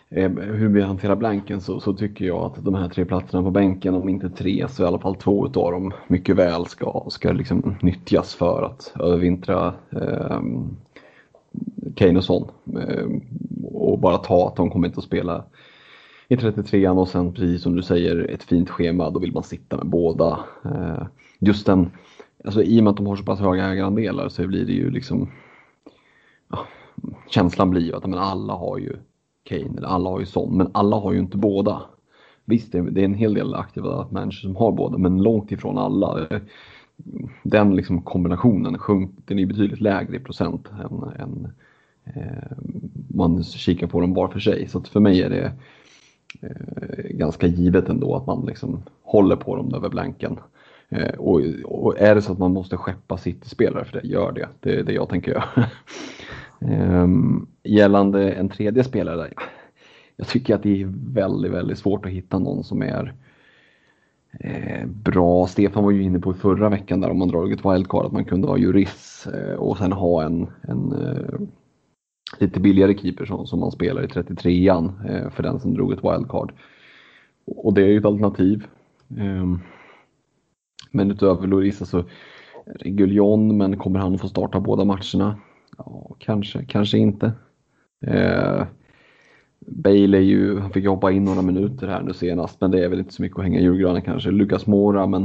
eh, hur vi hanterar blanken så, så, tycker jag att de här tre platserna på bänken, om inte tre så i alla fall två av dem mycket väl ska, ska liksom nyttjas för att övervintra eh, Kane och Son. Eh, och bara ta att de kommer inte att spela i 33an och sen precis som du säger ett fint schema, då vill man sitta med båda. Eh, just den, alltså i och med att de har så pass höga ägarandelar så blir det ju liksom ja, känslan blir ju att men alla har ju Kane eller alla har ju Son, men alla har ju inte båda. Visst, det är en hel del aktiva människor som har båda, men långt ifrån alla. Den liksom kombinationen sjunk, den är betydligt lägre i procent än, än eh, man kikar på dem var för sig. Så för mig är det Eh, ganska givet ändå att man liksom håller på dem över blanken. Eh, och, och, är det så att man måste skeppa City-spelare för det, gör det. Det är det jag tänker göra. eh, gällande en tredje spelare, där, jag tycker att det är väldigt, väldigt svårt att hitta någon som är eh, bra. Stefan var ju inne på förra veckan där om man dragit wildcard att man kunde ha jurist eh, och sen ha en, en lite billigare keeper som, som man spelar i 33an eh, för den som drog ett wildcard. Och det är ju ett alternativ. Eh, men utöver Lorisa så alltså, Reguljon, men kommer han få starta båda matcherna? Ja, kanske, kanske inte. Eh, Bale är ju, han fick hoppa in några minuter här nu senast, men det är väl inte så mycket att hänga i julgranen kanske. Lukas Mora, men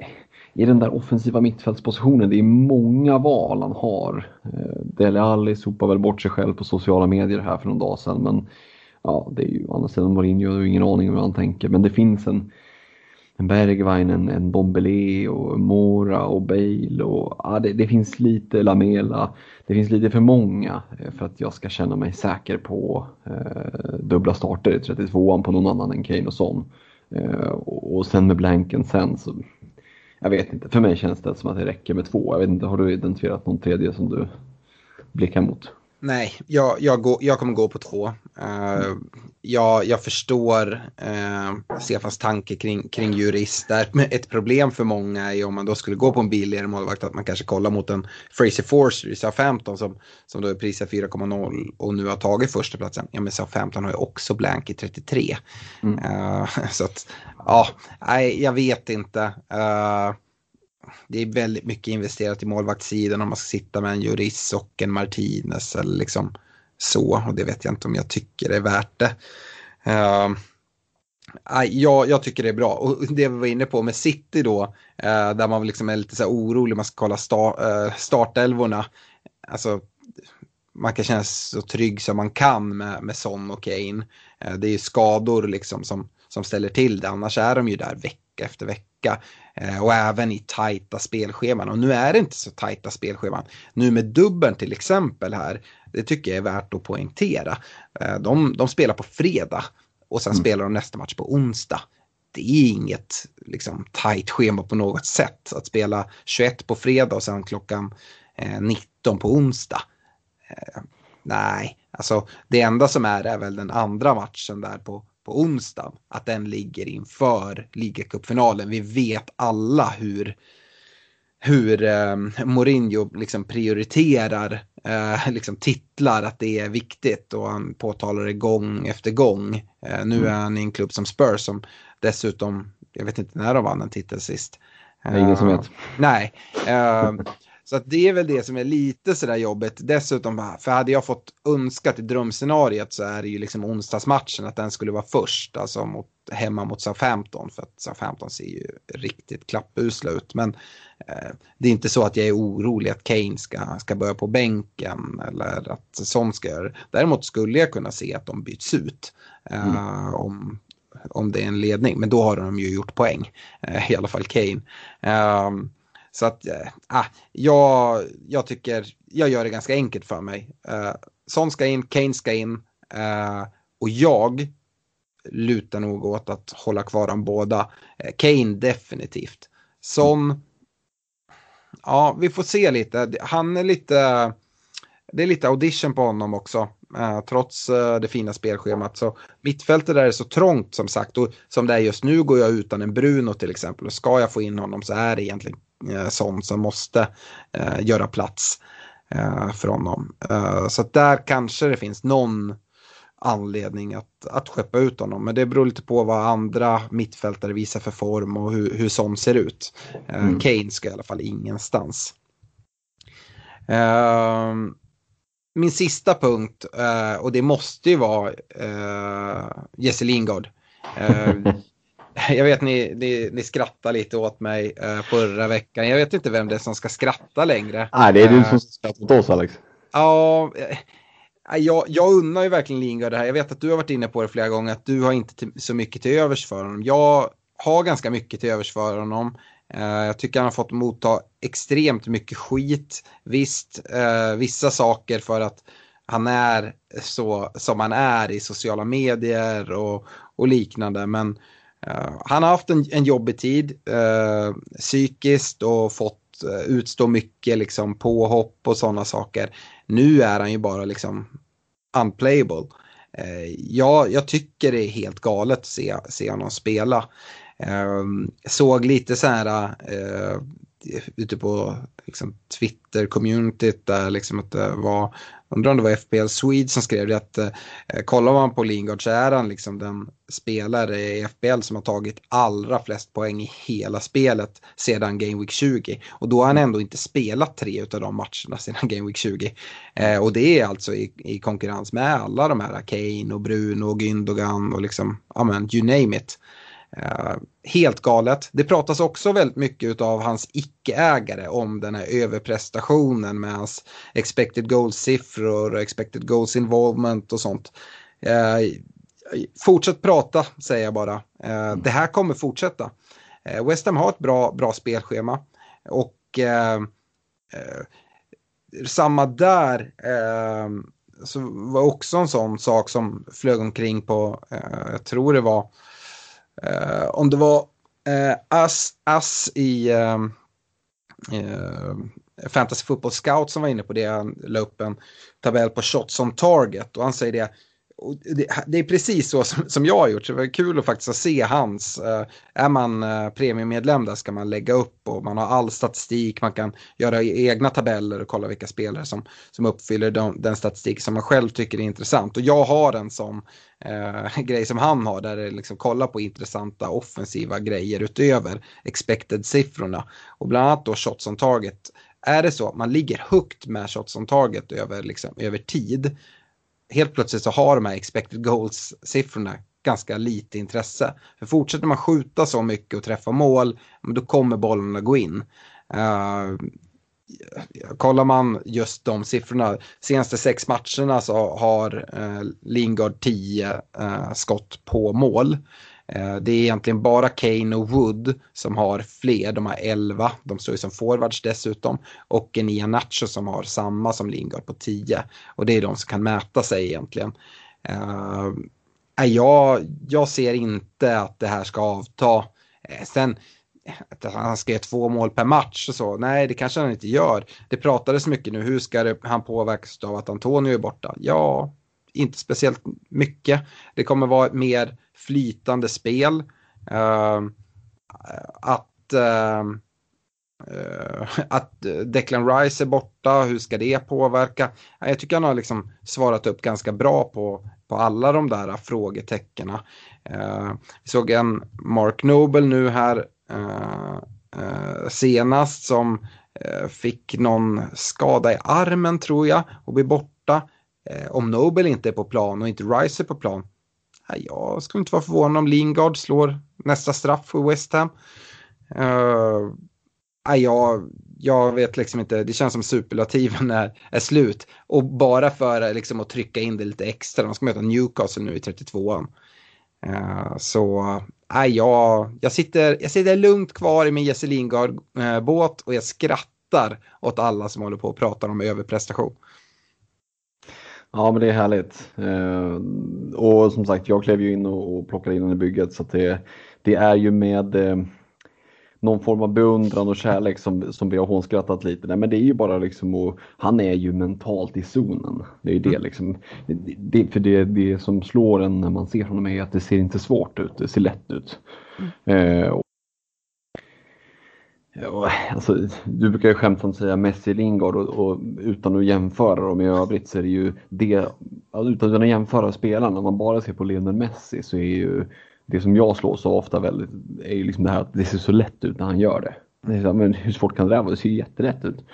eh, i den där offensiva mittfältspositionen, det är många val han har. Eh, Dele Alli sopar väl bort sig själv på sociala medier här för någon dag sedan. Men ja, det är ju å andra sidan Mourinho, jag har ingen aning om hur han tänker. Men det finns en, en Bergwijn, en, en Bombelé och Mora och Bale och ja, det, det, finns lite Lamela. Det finns lite för många eh, för att jag ska känna mig säker på eh, dubbla starter i 32an på någon annan än Kane och Son. Eh, och, och sen med blanken sen så jag vet inte, för mig känns det som att det räcker med två. Jag vet inte, har du identifierat någon tredje som du blickar mot? Nej, jag, jag, går, jag kommer gå på två. Uh, jag, jag förstår uh, Stefans tanke kring, kring jurister. Men ett problem för många är om man då skulle gå på en billigare målvakt att man kanske kollar mot en Fraser Forster i SA-15 som, som då är prisad 4,0 och nu har tagit första platsen. Ja men SA-15 har ju också blank i 33. Mm. Uh, så att, ja, nej jag vet inte. Uh, det är väldigt mycket investerat i målvaktssidan om man ska sitta med en Juris och en Martinez eller liksom så. Och det vet jag inte om jag tycker är värt det. Uh, jag, jag tycker det är bra. Och det vi var inne på med City då, uh, där man liksom är lite så orolig, man ska kolla sta, uh, startelvorna. Alltså, man kan känna sig så trygg som man kan med, med Son och Kane. Uh, det är ju skador liksom som, som ställer till det, annars är de ju där vecka efter vecka. Eh, och även i tajta spelscheman. Och nu är det inte så tajta spelscheman. Nu med dubbeln till exempel här, det tycker jag är värt att poängtera. Eh, de, de spelar på fredag och sen mm. spelar de nästa match på onsdag. Det är inget liksom, tajt schema på något sätt. Att spela 21 på fredag och sen klockan 19 på onsdag. nej, alltså det enda som är är väl den andra matchen där på på onsdag, att den ligger inför ligacupfinalen. Vi vet alla hur, hur eh, Mourinho liksom prioriterar eh, liksom titlar, att det är viktigt och han påtalar det gång efter gång. Eh, nu mm. är han i en klubb som Spurs som dessutom, jag vet inte när de vann en titel sist. Det är ingen som vet. Eh, nej. Så att det är väl det som är lite sådär jobbigt. Dessutom, för hade jag fått önskat i drömscenariet så är det ju liksom onsdagsmatchen att den skulle vara först, alltså mot, hemma mot SA-15. För att SA-15 ser ju riktigt klappusla ut. Men eh, det är inte så att jag är orolig att Kane ska, ska börja på bänken eller att sånt ska göra Däremot skulle jag kunna se att de byts ut. Eh, mm. om, om det är en ledning, men då har de ju gjort poäng. Eh, I alla fall Kane. Så att, äh, jag, jag tycker, jag gör det ganska enkelt för mig. Äh, Son ska in, Kane ska in äh, och jag lutar nog åt att hålla kvar dem båda. Kane definitivt. Son, ja vi får se lite. Han är lite, det är lite audition på honom också. Uh, trots uh, det fina spelschemat. Så mittfältet där är så trångt som sagt. Och som det är just nu går jag utan en Bruno till exempel. Och ska jag få in honom så är det egentligen sånt som måste eh, göra plats eh, för honom. Eh, så där kanske det finns någon anledning att, att skeppa ut honom. Men det beror lite på vad andra mittfältare visar för form och hur, hur sån ser ut. Eh, mm. Kane ska i alla fall ingenstans. Uh, min sista punkt, och det måste ju vara Jesse Lingard. Uh, jag vet ni, ni, ni skrattar lite åt mig uh, förra veckan. Jag vet inte vem det är som ska skratta längre. Nej, det är du som skrattar åt oss Alex. Ja, uh, jag, jag unnar ju verkligen Lingard det här. Jag vet att du har varit inne på det flera gånger att du har inte så mycket till övers för honom. Jag har ganska mycket till övers för honom. Uh, jag tycker han har fått motta extremt mycket skit. Visst, vissa saker för att han är så som han är i sociala medier och, och liknande. Men Uh, han har haft en, en jobbig tid uh, psykiskt och fått uh, utstå mycket liksom, påhopp och sådana saker. Nu är han ju bara liksom unplayable. Ja, jag tycker det är helt galet att se, se honom spela. Ehm, såg lite så här ute på liksom, Twitter-communityt där liksom att det var, undrar om det var FPL Swede som skrev det att eh, kollar man på Lingard så är han liksom den spelare i FPL som har tagit allra flest poäng i hela spelet sedan Game Week 20. Och då har han ändå inte spelat tre av de matcherna sedan Game Week 20. Eh, och det är alltså i, i, konkurrens med alla de här Kane och Bruno och Gündogan och liksom, ja men you name it. Uh, helt galet. Det pratas också väldigt mycket av hans icke-ägare om den här överprestationen med hans expected goals-siffror och expected goals involvement och sånt. Uh, fortsätt prata, säger jag bara. Uh, det här kommer fortsätta. West Ham har ett bra, bra spelschema och samma där så var också en sån sak som flög omkring på, jag tror det var eh, om det var eh, Ass, Ass i eh, eh, Fantasy Football Scout som var inne på det, han la upp en tabell på shots on target och han säger det, det, det, är precis så som, som, jag har gjort, så det var kul att faktiskt se hans. Uh, är man uh, premiummedlem där ska man lägga upp och man har all statistik, man kan göra egna tabeller och kolla vilka spelare som, som uppfyller de, den statistik som man själv tycker är intressant. Och jag har en sån uh, grej som han har där det liksom kolla på intressanta offensiva grejer utöver expected-siffrorna. Och bland annat då shots on target. Är det så att man ligger högt med shots on target över, liksom, över tid helt plötsligt så har de här expected goals-siffrorna ganska lite intresse. För fortsätter man skjuta så mycket och träffa mål, då kommer bollarna gå in. Uh, kollar man just de siffrorna, senaste sex matcherna så har uh, Lingard 10 uh, eh, skott på mål. Eh, det är egentligen bara Kane och Wood som har fler, de har 11, de står ju som forwards dessutom. Och en Ian Nacho som har samma som Lingard på 10. Och det är de som kan mäta sig egentligen. Eh, jag, jag ser inte att det här ska avta. Eh, sen att han ska ge två mål per match och så. Nej, det kanske han inte gör. Det pratades mycket nu, hur ska det, han påverkas av att Antonio är borta? Ja, inte speciellt mycket. Det kommer vara mer flytande spel. Uh, att, uh, att Declan Rice är borta, hur ska det påverka? Jag tycker han har liksom svarat upp ganska bra på, på alla de där frågetecknen. vi såg en Mark Noble nu här senast som fick någon skada i armen tror jag och blir borta. om Noble inte är på plan och inte Rice är på plan, jag skulle inte vara förvånad om Lingard slår nästa straff för West Ham. Uh, jag, jag vet liksom inte, det känns som superlativen är, är slut. Och bara för liksom, att trycka in det lite extra, de ska möta Newcastle nu i 32an. Uh, eh, så uh, jag, jag, sitter, jag sitter lugnt kvar i min Jesse Lingard-båt eh, och jag skrattar åt alla som håller på och pratar om överprestation. Ja men det är härligt. Eh, och som sagt jag klev ju in och, plockade in den i bygget så det, det är ju med eh, någon form av beundran och kärlek som, som vi har hånskrattat lite. Nej, men det är ju bara liksom och han är ju mentalt i zonen. Det är ju det mm. liksom. Det, för det, det som slår en när man ser honom är att det ser inte svårt ut, det ser lätt ut. Mm. Eh, Ja, alltså, du brukar ju skämtsamt säga Messi Lingard och, och, utan att jämföra dem i övrigt så är det ju det, utan att jämföra spelarna, om man bara ser på Lionel Messi så är ju det som jag slår så ofta väldigt, är ju liksom det här att det ser så lätt ut när han gör det. det så, men hur svårt kan det vara? Det ser ju jättelätt ut.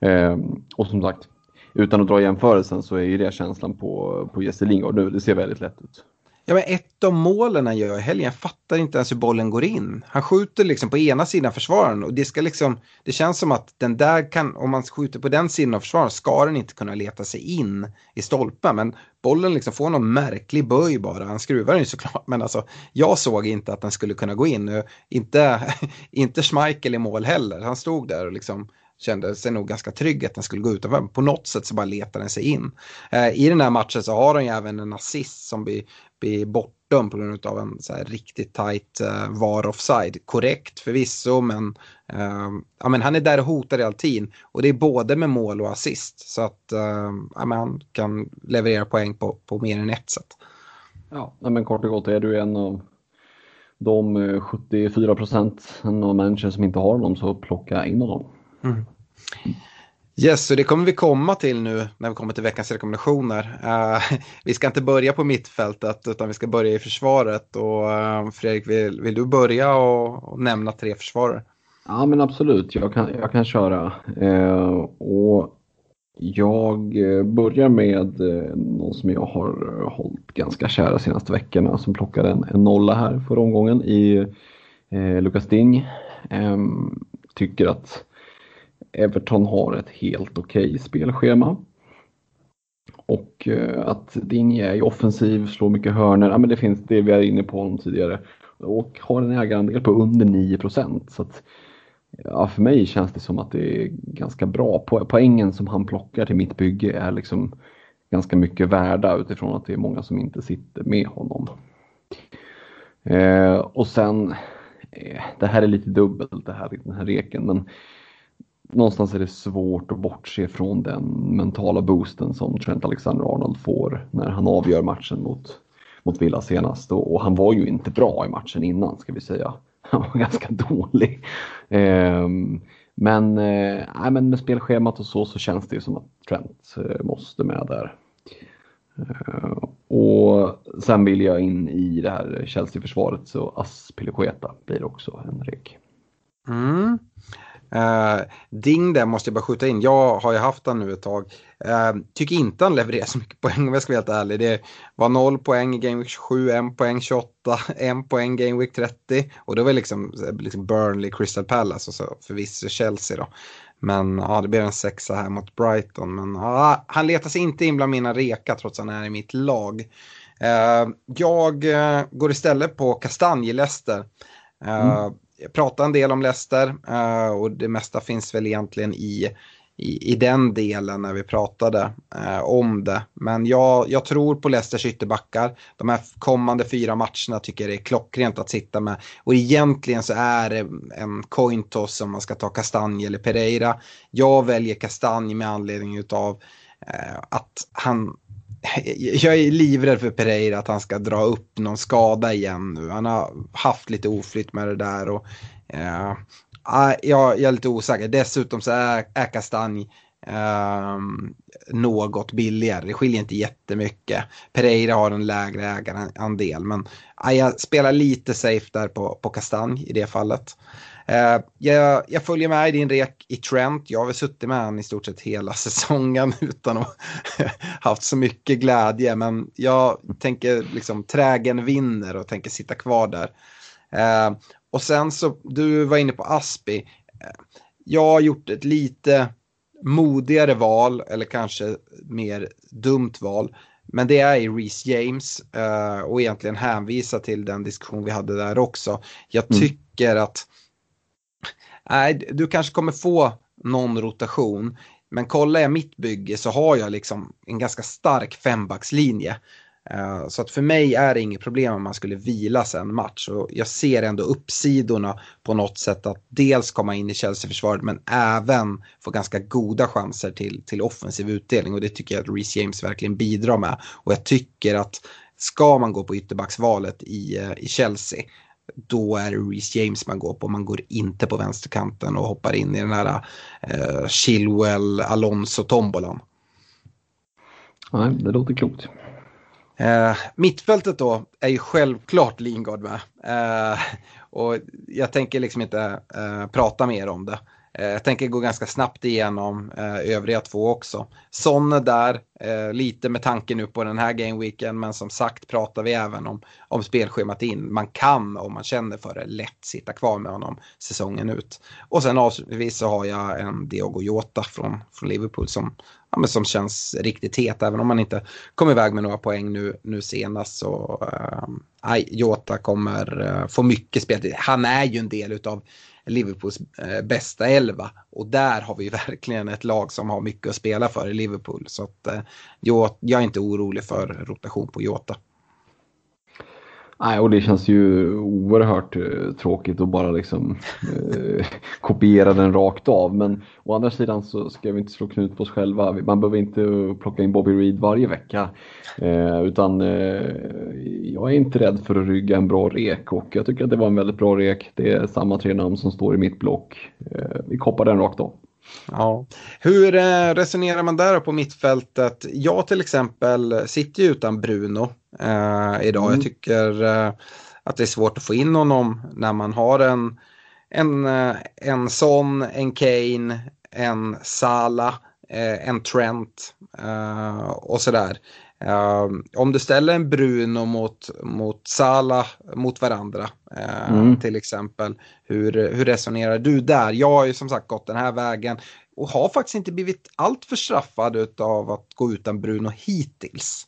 Ehm, och som sagt, utan att dra jämförelsen så är ju det känslan på, på Jesse Lingard nu, det ser väldigt lätt ut. Ja, men ett av målen han gör i helgen, jag fattar inte ens hur bollen går in. Han skjuter liksom på ena sidan försvararen och det ska liksom, det känns som att den där kan, om man skjuter på den sidan av försvararen ska den inte kunna leta sig in i stolpen. Men bollen liksom får någon märklig böj bara. Han skruvar den ju såklart, men alltså jag såg inte att den skulle kunna gå in. Inte, inte Schmeichel i mål heller. Han stod där och liksom kände sig nog ganska trygg att den skulle gå ut. På något sätt så bara letade den sig in. Eh, I den här matchen så har han ju även en assist som blir blir bortdömd på grund av en så här riktigt tajt eh, VAR offside. Korrekt förvisso, men, eh, ja, men han är där och hotar hela tiden. Och det är både med mål och assist. Så att uh, ja, men han kan leverera poäng på, på mer än ett sätt. Ja, men kort och gott är du en av de eh, 74 procent av människor som inte har honom så plocka in honom. Mm. Yes, så det kommer vi komma till nu när vi kommer till veckans rekommendationer. Uh, vi ska inte börja på mittfältet utan vi ska börja i försvaret. Och uh, Fredrik, vill, vill, du börja och, och, nämna tre försvarare? Ja men absolut, jag kan, jag kan köra. Uh, och Jag börjar med någon som jag har hållit ganska kära de senaste veckorna som plockade en, en nolla här förra omgången i eh, Lukas Ding. Ehm, tycker att Everton har ett helt okej okay spelschema. Och eh, att Dinje är offensiv, slår mycket hörnor. Ja, men det finns det vi är inne på honom tidigare. Och har en ägarandel på under 9% Så att, ja, för mig känns det som att det är ganska bra. Poängen som han plockar till mitt bygge är liksom ganska mycket värda utifrån att det är många som inte sitter med honom. Eh, och sen, eh, det här är lite dubbelt det här, den här reken, men någonstans är det svårt att bortse från den mentala boosten som Trent Alexander-Arnold får när han avgör matchen mot, mot Villa senast. Och, och, han var ju inte bra i matchen innan ska vi säga. Han var ganska dålig. Eh, men, eh, men med spelschemat och så så känns det ju som att Trent eh, måste med där. Eh, och sen vill jag in i det här Chelsea-försvaret så Aspilicueta blir också en rek. Mm. Uh, Ding där måste jag bara skjuta in. Jag har ju haft han nu ett tag. Uh, tycker inte han levererar så mycket poäng om jag ska vara helt ärlig. Det var 0 poäng i Game Week 27, 1 poäng 28, 1 poäng Game Week 30. Och då var det liksom, liksom Burnley, Crystal Palace och så förvisso Chelsea då. Men ja, det blev en sexa här mot Brighton. Men ja, han letar sig inte in bland mina reka trots att han är i mitt lag. Uh, jag går istället på Kastanje-Leicester. Mm Eh, jag pratade en del om Leicester eh, och det mesta finns väl egentligen i, i, i den delen när vi pratade eh, om det. Men jag, jag tror på Leicesters ytterbackar. De här kommande fyra matcherna tycker jag det är klockrent att sitta med. Och egentligen så är det en coin toss om man ska ta Kastanje eller Pereira. Jag väljer Kastanje med anledning av att han jag är livrädd för Pereira att han ska dra upp någon skada igen nu. Han har haft lite oflytt med det där och uh, jag, är lite osäker. Dessutom så är, är Kastanj uh, ehm, något billigare. Det skiljer inte jättemycket. Pereira har en lägre ägarandel men uh, jag spelar lite safe där på, på Kastanj i det fallet. Uh, jag, jag, följer med i din rek i Trent. Jag har väl suttit med honom i stort sett hela säsongen utan att haft så mycket glädje. Men jag tänker liksom trägen vinner och tänker sitta kvar där. Uh, och sen så, du var inne på Aspi. Uh, jag har gjort ett lite modigare val eller kanske mer dumt val. Men det är i Reece James och egentligen hänvisa till den diskussion vi hade där också. Jag mm. tycker mm. att nej, du kanske kommer få någon rotation. Men kollar jag mitt bygge så har jag liksom en ganska stark fembackslinje. Eh, så att för mig är det inget problem om man skulle vila en match. Och jag ser ändå uppsidorna på något sätt att dels komma in i Chelsea-försvaret men även få ganska goda chanser till, till offensiv utdelning. Och det tycker jag att Reece James verkligen bidrar med. Och jag tycker att ska man gå på ytterbacksvalet i, eh, i Chelsea då är det Reece James man går på. Man går inte på vänsterkanten och hoppar in i den här eh, Chilwell, Alonso tombolan. Nej, det låter klokt. Eh, mittfältet då är ju självklart Lingard med. Eh, och jag tänker liksom inte eh, prata mer om det. Eh, jag tänker gå ganska snabbt igenom eh, övriga två också. Sonne där, eh, lite med tanke nu på den här gameweeken, men som sagt pratar vi även om, om spelschemat in. Man kan, om man känner för det, lätt sitta kvar med honom säsongen ut. Och sen avslutningsvis så har jag en Diogo Jota från, från Liverpool som, ja, men som känns riktigt het, även om man inte kom iväg med några poäng nu, nu senast. Så äh, Jota kommer få mycket spel. Han är ju en del av Liverpools eh, bästa elva. Och där har vi verkligen ett lag som har mycket att spela för i Liverpool. Så att, eh, jag är inte orolig för rotation på Jota. Nej, och det känns ju oerhört eh, tråkigt att bara liksom eh, kopiera den rakt av. Men å andra sidan så ska vi inte slå knut på oss själva. Man behöver inte plocka in Bobby Reed varje vecka. Eh, utan eh, jag är inte rädd för att rygga en bra rek och jag tycker att det var en väldigt bra rek. Det är samma tre namn som står i mitt block. Eh, vi koppar den rakt av. Ja. Hur eh, resonerar man där på mittfältet? Jag till exempel sitter ju utan Bruno eh, idag. Mm. Jag tycker eh, att det är svårt att få in honom när man har en, en, eh, en Son, en Kane, en Sala eh, en Trent eh, och sådär. Uh, om du ställer en Bruno mot, mot Sala mot varandra uh, mm. till exempel. Hur, hur resonerar du där? Jag har ju som sagt gått den här vägen och har faktiskt inte blivit alltför straffad av att gå utan Bruno hittills.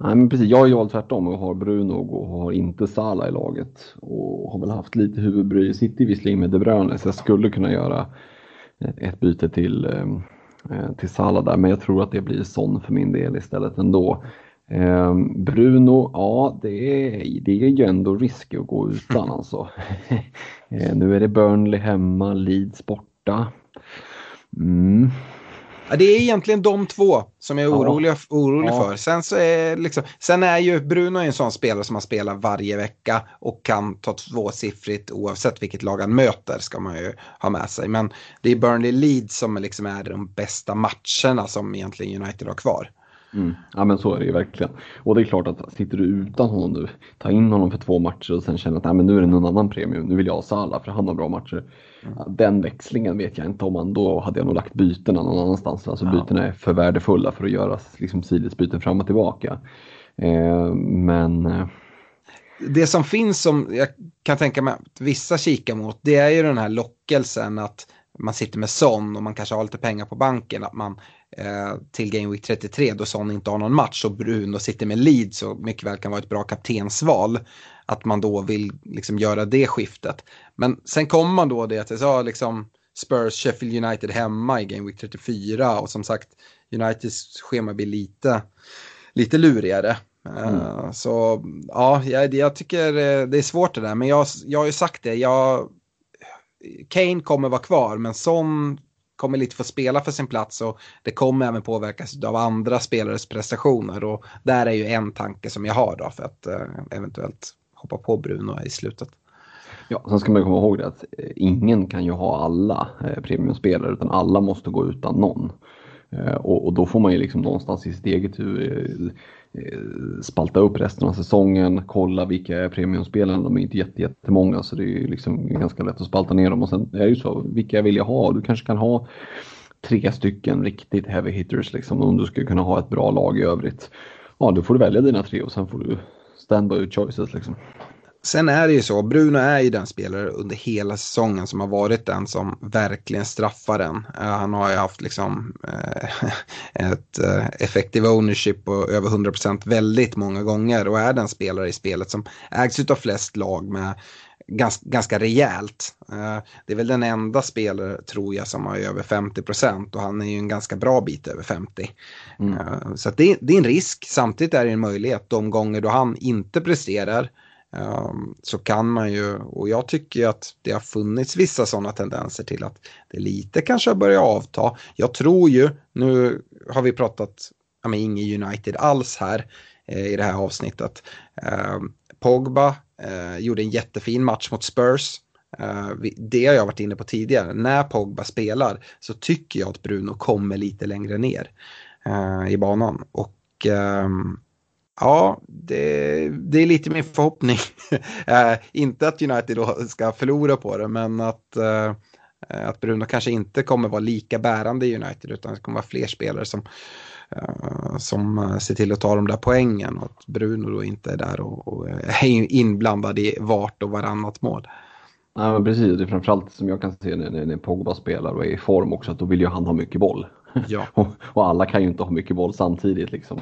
Nej, men precis. Jag har ju valt tvärtom och har Bruno och har inte Sala i laget. Och har väl haft lite huvudbry i City visserligen med De Bruyne så jag skulle kunna göra ett byte till um, Eh, till Salah där, men jag tror att det blir sån för min del istället ändå. Eh, Bruno, ja det är, det är ju ändå risk att gå utan alltså. eh, nu är det Burnley hemma, Leeds borta. Mm. Ja, det är egentligen de två som jag är orolig, ja. orolig ja. för. Sen, så är liksom, sen är ju Bruno en sån spelare som man spelar varje vecka och kan ta tvåsiffrigt oavsett vilket lag han möter ska man ju ha med sig. Men det är Burnley Leeds som liksom är de bästa matcherna som egentligen United har kvar. Mm. Ja men så är det ju verkligen. Och det är klart att sitter du utan honom nu, ta in honom för två matcher och sen känner att nej, men nu är det någon annan premium, nu vill jag ha Salah för han har bra matcher. Den växlingen vet jag inte om man, då hade jag nog lagt bytena någon annanstans. Alltså ja. bytena är för värdefulla för att göra liksom, sidledsbyten fram och tillbaka. Eh, men eh, det som finns som jag kan tänka mig att vissa kikar mot det är ju den här lockelsen att man sitter med Son och man kanske har lite pengar på banken. Att man eh, till Game Week 33 då Son inte har någon match och Bruno sitter med lead så mycket väl kan vara ett bra kaptensval. Att man då vill liksom göra det skiftet. Men sen kommer man då det att så liksom Spurs, Sheffield United hemma i Game Week 34 och som sagt Uniteds schema blir lite, lite lurigare. Mm. Uh, så ja, jag, jag, tycker eh, det är svårt det där, men jag, jag har ju sagt det. Jag, Kane kommer vara kvar, men Son kommer lite få spela för sin plats och det kommer även påverkas av andra spelares prestationer. Och där är ju en tanke som jag har då för att uh, eventuellt hoppa på Bruno i slutet. Ja, sen ska man komma ihåg det att eh, ingen kan ju ha alla eh, premiumspelare utan alla måste gå utan någon. Eh, och, och, då får man ju liksom någonstans i sitt eget huvud spalta upp resten av säsongen, kolla vilka är premiumspelarna, de är inte jätte, jättemånga så det är ju liksom ganska lätt att spalta ner dem och sen är det ju så, vilka vill jag ha? Du kanske kan ha tre stycken riktigt heavy hitters liksom om du ska kunna ha ett bra lag i övrigt. Ja, då får du välja dina tre och sen får du stand by choices liksom. Sen är det ju så, Bruno är ju den spelare under hela säsongen som har varit den som verkligen straffar den. Uh, han har ju haft liksom uh, ett uh, effective ownership på över 100% väldigt många gånger och är den spelare i spelet som ägs av flest lag med ganska, ganska rejält. det är väl den enda spelare, tror jag, som har över 50% och han är ju en ganska bra bit över 50%. Mm. så det, är en risk, samtidigt är det en möjlighet de gånger då han inte presterar Ehm, så kan man ju, och jag tycker att det har funnits vissa sådana tendenser till att det lite kanske har börjat avta. Jag tror ju, nu har vi pratat, ja men inget United alls här eh, i det här avsnittet. Eh, Pogba eh, gjorde en jättefin match mot Spurs. Eh, det har jag varit inne på tidigare, när Pogba spelar så tycker jag att Bruno kommer lite längre ner eh, i banan. Och ehm, Ja, det, det, är lite min förhoppning. äh, inte att United då ska förlora på det, men att, äh, att Bruno kanske inte kommer vara lika bärande i United, utan det kommer vara fler spelare som, äh, som ser till att ta de där poängen och att Bruno då inte är där och, och är inblandad i vart och varannat mål. Ja, men precis, det är framförallt som jag kan se när, när Pogba spelar och är i form också, att då vill ju han ha mycket boll. Ja. och, och, alla kan ju inte ha mycket boll samtidigt. Liksom.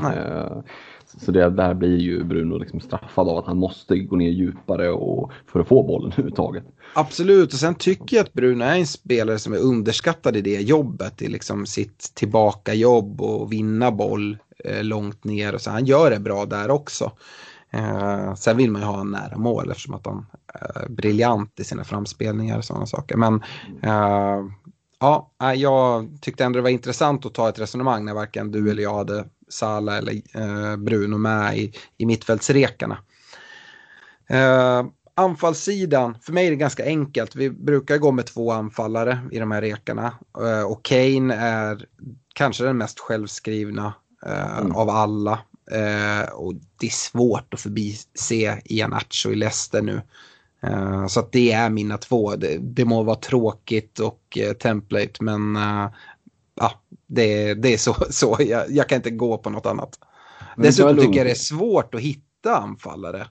Så det där blir ju Bruno liksom straffad av att han måste gå ner djupare och, för att få bollen överhuvudtaget. Absolut, och sen tycker jag att Bruno är en spelare som är underskattad i det jobbet, i liksom sitt tillbaka jobb och vinna boll eh, långt ner. Och så han gör det bra där också. Eh, sen vill man ju ha en nära mål eftersom att han är briljant i sina framspelningar och sådana saker. Men eh, ja, jag tyckte ändå det var intressant att ta ett resonemang när varken du eller jag hade Sala eller eh, Bruno med i, i mittfältsrekarna. Eh, anfallssidan, för mig är det ganska enkelt. Vi brukar gå med två anfallare i de här rekarna. Eh, och Kane är kanske den mest självskrivna mm. av alla. Och det är svårt att förbise Ianacho i Leicester nu. Så att det är mina två. Det, det må vara tråkigt och template men ja, det, det är så, så. Jag, jag kan inte gå på något annat. Dessutom tycker jag det är svårt att hitta anfallare.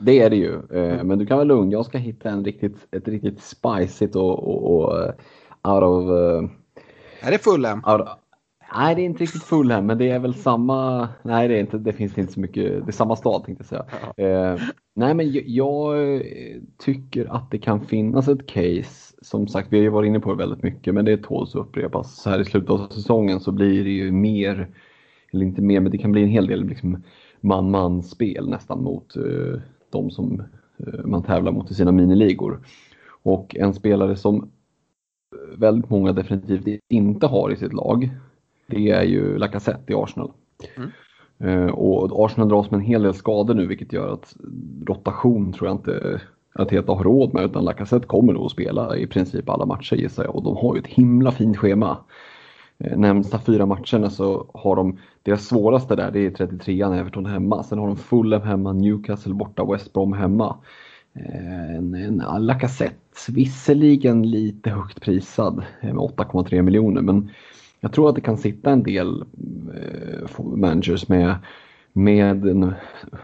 Det är det ju, eh, men du kan vara lugn. Jag ska hitta en riktigt, ett riktigt spicigt och, och, och uh, out of... Uh, är det Fulham? Out, nej, det är inte riktigt Fulham, men det är väl samma... Nej, det, är inte, det finns inte så mycket. Det är samma stad tänkte jag säga. Ja. Nej, men jag, jag, tycker att det kan finnas ett case. Som sagt, vi har ju varit inne på det väldigt mycket, men det tåls att upprepas. Så här i slutet av säsongen så blir det ju mer, eller inte mer, men det kan bli en hel del liksom, man-man-spel nästan mot uh, de som uh, man tävlar mot i sina miniligor. Och en spelare som väldigt många definitivt inte har i sitt lag, det är ju Lacazette i Arsenal. Mm. Uh, och Arsenal dras med en hel del skador nu vilket gör att rotation tror jag inte att Heta har råd med utan Lacazette kommer nog att spela i princip alla matcher gissar jag och de har ju ett himla fint schema eh, närmsta fyra matcherna så har de, deras svåraste där det är 33an Everton hemma. Sen har de Fulham hemma, Newcastle borta, West Brom hemma. Eh, en, en Lacazette, visserligen lite högt prisad eh, med 8,3 miljoner men jag tror att det kan sitta en del managers med, med en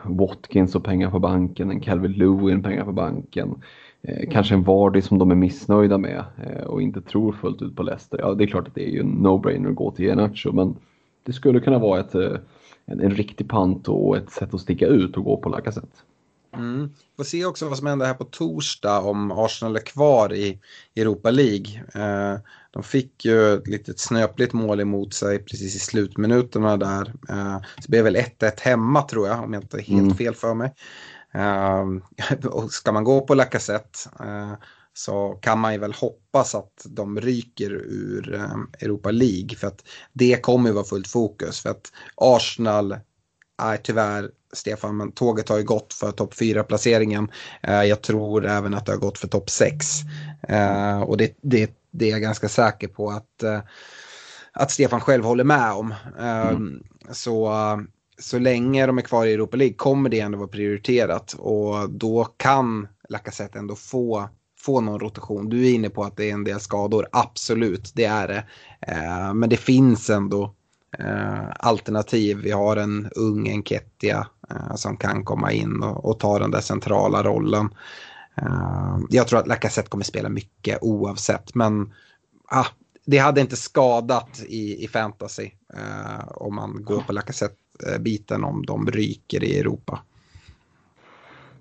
Watkins och pengar på banken, en Calvin Lewin pengar på banken. Eh, kanske en Vardy som de är missnöjda med eh, och inte tror fullt ut på Leicester. Ja, det är klart att det är ju en no-brainer att gå till Iheanacho men det skulle kunna vara ett, eh, en, en riktig pant och ett sätt att sticka ut och gå på Lacazette. Mm. Får se också vad som händer här på torsdag om Arsenal är kvar i Europa League. Eh, de fick ju ett litet snöpligt mål emot sig precis i slutminuterna där. Eh, så det blev väl 1-1 hemma tror jag om jag inte är helt mm. fel för mig. Uh, och ska man gå på Lacazette uh, så kan man ju väl hoppas att de ryker ur Europa League för att det kommer ju vara fullt fokus för att Arsenal är tyvärr Stefan, men tåget har ju gått för topp 4-placeringen. Eh, jag tror även att det har gått för topp 6. och det, det, det, är jag ganska säker på att, att Stefan själv håller med om. Mm. Så så länge de är kvar i Europa League kommer det ändå vara prioriterat och då kan Lacazette ändå få, få någon rotation. Du är inne på att det är en del skador, absolut det är det. Eh, men det finns ändå eh, Eh, alternativ. Vi har en ung Enketia eh, som kan komma in och, och, ta den där centrala rollen. Eh, jag tror att Lacazette kommer spela mycket oavsett men ah, det hade inte skadat i, i fantasy eh, om man går på Lacazette-biten om de ryker i Europa.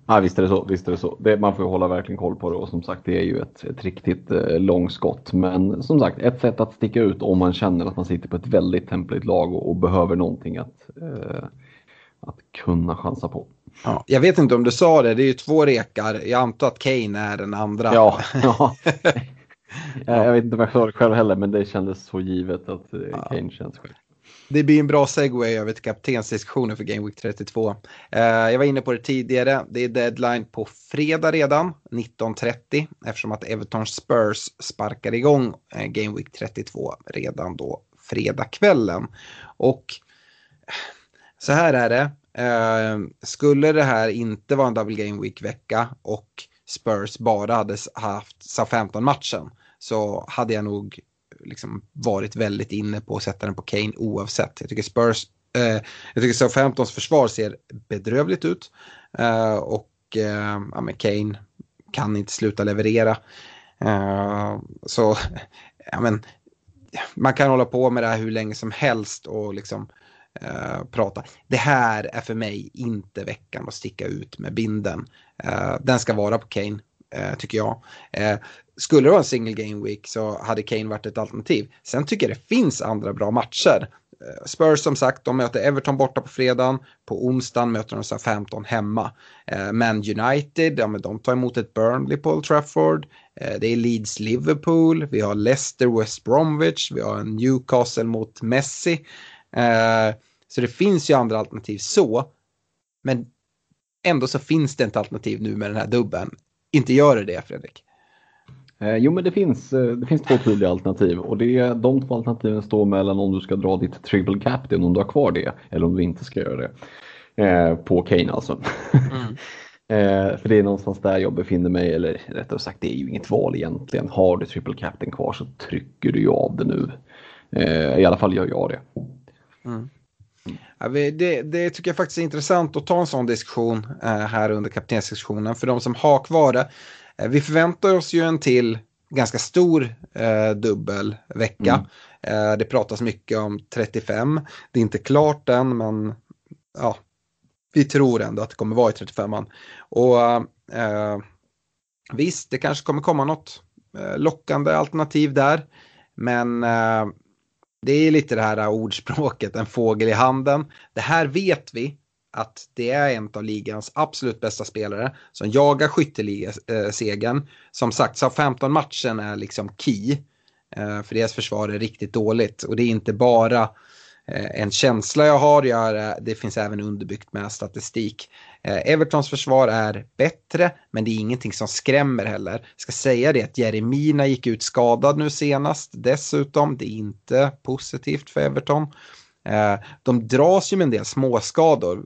Ja, visst är det så. Visst är det så. Det, man får hålla verkligen koll på det och som sagt det är ju ett, ett riktigt eh, långskott. Men som sagt ett sätt att sticka ut om man känner att man sitter på ett väldigt templigt lag och, och behöver någonting att, eh, att kunna chansa på. Ja, jag vet inte om du sa det, det är ju två rekar. Jag antar att Kane är den andra. Ja, ja. Jag vet inte om jag klarar det själv heller, men det kändes så givet att eh. Kane känns själv. Det blir en bra segway över till kaptensdiskussionen för Game Week 32. Eh, jag var inne på det tidigare, det är deadline på fredag redan, 19.30, eftersom att Everton Spurs sparkar igång eh, Game Week 32 redan då fredagskvällen. Och eh, så här är det, skulle det här inte vara en double game week-vecka och Spurs bara hade haft SA-15-matchen så hade jag nog liksom varit väldigt inne på att sätta den på Kane oavsett. Jag tycker Spurs, eh, jag tycker Southamptons försvar ser bedrövligt ut eh, och eh, ja, men Kane kan inte sluta leverera. Eh, så ja, men, man kan hålla på med det här hur länge som helst och liksom eh, prata. Det här är för mig inte veckan att sticka ut med binden. Eh, den ska vara på Kane, eh, tycker jag. Eh, skulle det vara en single game week så hade Kane varit ett alternativ. Sen tycker jag det finns andra bra matcher. Eh, Spurs som sagt, de möter Everton borta på fredagen. På onsdagen möter de 15 hemma. Eh, men United, ja, men de tar emot ett Burnley på Old Trafford. Eh, det är Leeds Liverpool, vi har Leicester West Bromwich, vi har Newcastle mot Messi. Så det finns ju andra alternativ så. Men ändå så finns det inte alternativ nu med den här dubben. Inte gör det det Fredrik. Eh, jo men det finns, eh, det finns två tydliga alternativ och det, de två alternativen står mellan om du ska dra ditt triple captain om du har kvar det eller om du inte ska göra det. Eh, på Kane alltså. Mm. eh, för det är någonstans där jag befinner mig, eller rättare sagt det är ju inget val egentligen. Har du triple captain kvar så trycker du ju av det nu. Eh, I alla fall gör jag det. Mm. Ja, det, det, tycker jag faktiskt är intressant att ta en sån diskussion här under kaptensdiskussionen. För de som har kvar det. Eh, vi förväntar oss ju en till ganska stor eh, dubbelvecka. Mm. Eh, det pratas mycket om 35. Det är inte klart än men ja, vi tror ändå att det kommer vara i 35an. Och eh, visst, det kanske kommer komma något eh, lockande alternativ där. Men eh, det är lite det här ordspråket, en fågel i handen. Det här vet vi att det är en av ligans absolut bästa spelare som jagar skytteligasegern. Som sagt, så 15 matchen är liksom key. Eh, för deras försvar är riktigt dåligt och det är inte bara eh, en känsla jag har. Jag, eh, det finns även underbyggt med statistik. Evertons försvar är bättre, men det är ingenting som skrämmer heller. Jag ska säga det att Jeremina gick ut skadad nu senast dessutom. Det är inte positivt för Everton. Eh, de dras ju med en del småskador.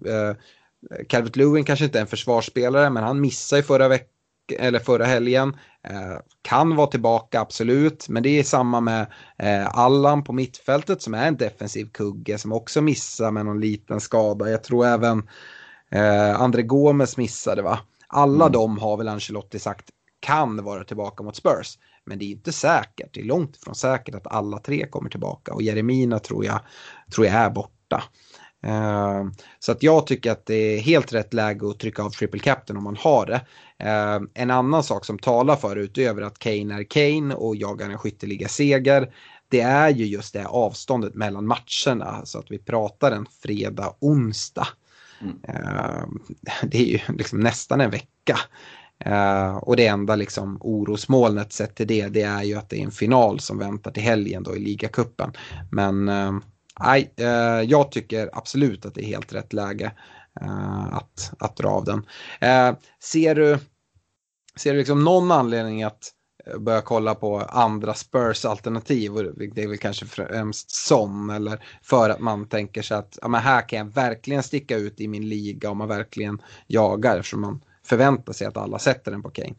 Calvert Lewin kanske inte är en försvarsspelare, men han missade förra veckan eller förra helgen. Eh, kan vara tillbaka absolut, men det är samma med eh, Allan på mittfältet som är en defensiv kugge som också missar med någon liten skada. Jag tror även eh, André Gomes missade va. Alla mm. de har väl Ancelotti sagt kan vara tillbaka mot Spurs. Men det är inte säkert, det är långt ifrån säkert att alla tre kommer tillbaka och Jeremina tror jag, tror jag är borta. Uh, så att jag tycker att det är helt rätt läge att trycka av triple captain om man har det. Uh, en annan sak som talar för utöver att Kane är Kane och jagar en skytteliga seger det är ju just det avståndet mellan matcherna. Så att vi pratar en fredag, onsdag. Mm. Uh, det är ju liksom nästan en vecka. Uh, och det enda liksom orosmolnet sett till det, det är ju att det är en final som väntar till helgen då i ligacupen. Men eh, nej, uh, eh, jag tycker absolut att det är helt rätt läge att, att dra av den. ser du, ser du liksom någon anledning att börja kolla på andra Spurs-alternativ. Det är väl kanske främst sån eller för att man tänker sig att ja, men här kan jag verkligen sticka ut i min liga om man verkligen jagar eftersom man förväntar sig att alla sätter den på Kane.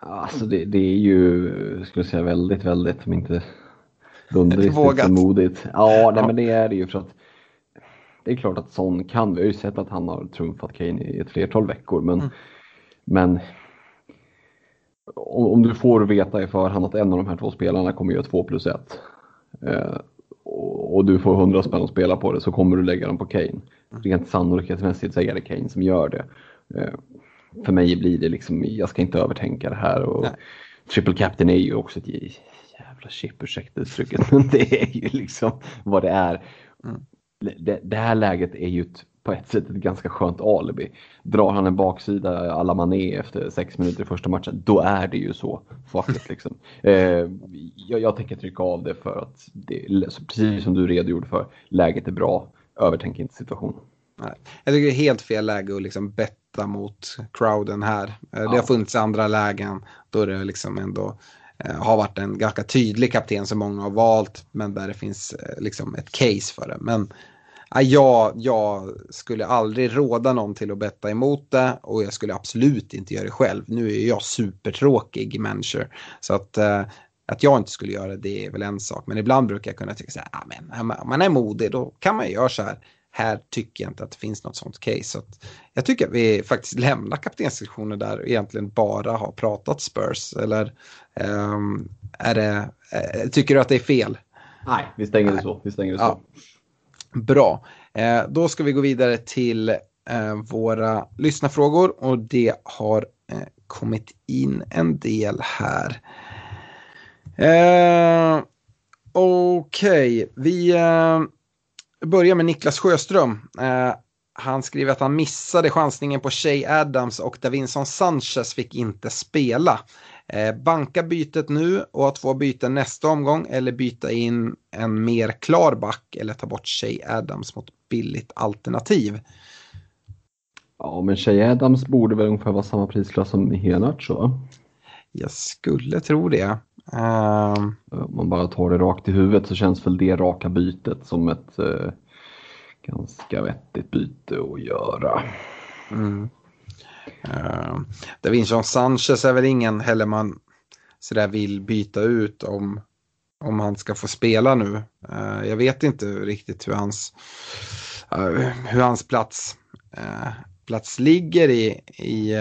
Alltså det, det är ju, skulle säga, väldigt, väldigt, om inte dunderistiskt modigt. Ja, nej, men det är det ju för att det är klart att Son kan, vi har ju sett att han har trumfat Kane i ett flertal veckor, men, mm. men om, du får veta i förhand att en av de här två spelarna kommer göra 2 plus 1 eh, och, och, du får 100 spänn att spela på det så kommer du lägga dem på Kane. Mm. Rent sannolikhetsmässigt så är det Kane som gör det. Eh, för mig blir det liksom, jag ska inte övertänka det här. Och Triple Captain är ju också ett jävla chip, ursäkta uttrycket, men det är ju liksom vad det är. Mm. Det, det, här läget är ju ett, på ett sätt ett ganska skönt alibi. Drar han en baksida alla Mané efter sex minuter i första matchen, då är det ju så. Fuck liksom. Eh, jag, jag tänker trycka av det för att, det, precis som du redogjorde för, läget är bra. Övertänk inte situationen. Nej. Jag tycker det är helt fel läge att liksom betta mot crowden här. Ja. Eh, det har funnits andra lägen då det liksom ändå eh, har varit en ganska tydlig kapten som många har valt men där det finns eh, liksom ett case för det. Men ja, jag, jag skulle aldrig råda någon till att betta emot det och jag skulle absolut inte göra det själv. Nu är jag supertråkig manager så att att jag inte skulle göra det, det är väl en sak. Men ibland brukar jag kunna tycka så här, ah, men, om man är modig då kan man göra så här här tycker jag inte att det finns något sånt case. Så jag tycker att vi faktiskt lämnar kaptenssektionen där och egentligen bara har pratat Spurs. Eller um, är det, uh, tycker du att det är fel? Nej, vi stänger det så. Vi stänger det så. Bra. Uh, då ska vi gå vidare till uh, våra lyssnarfrågor och det har kommit in en del här. Okej, okay. vi börjar med Niklas Sjöström. Eh, han skriver att han missade chansningen på Shay Adams och Davinson Sanchez fick inte spela. Eh, banka bytet nu och ha två byten nästa omgång eller byta in en mer klar back eller ta bort Shay Adams mot billigt alternativ. Ja, men Shay Adams borde väl ungefär vara samma prisklass som Henart så? Jag skulle tro det. Um, Om man bara tar det rakt i huvudet så känns väl det raka bytet som ett uh, ganska vettigt byte att göra. Mm. Uh, Davinson Sanchez är väl ingen heller man sådär vill byta ut om om han ska få spela nu. Uh, jag vet inte riktigt hur hans, uh, hur hans plats, uh, plats ligger i, i,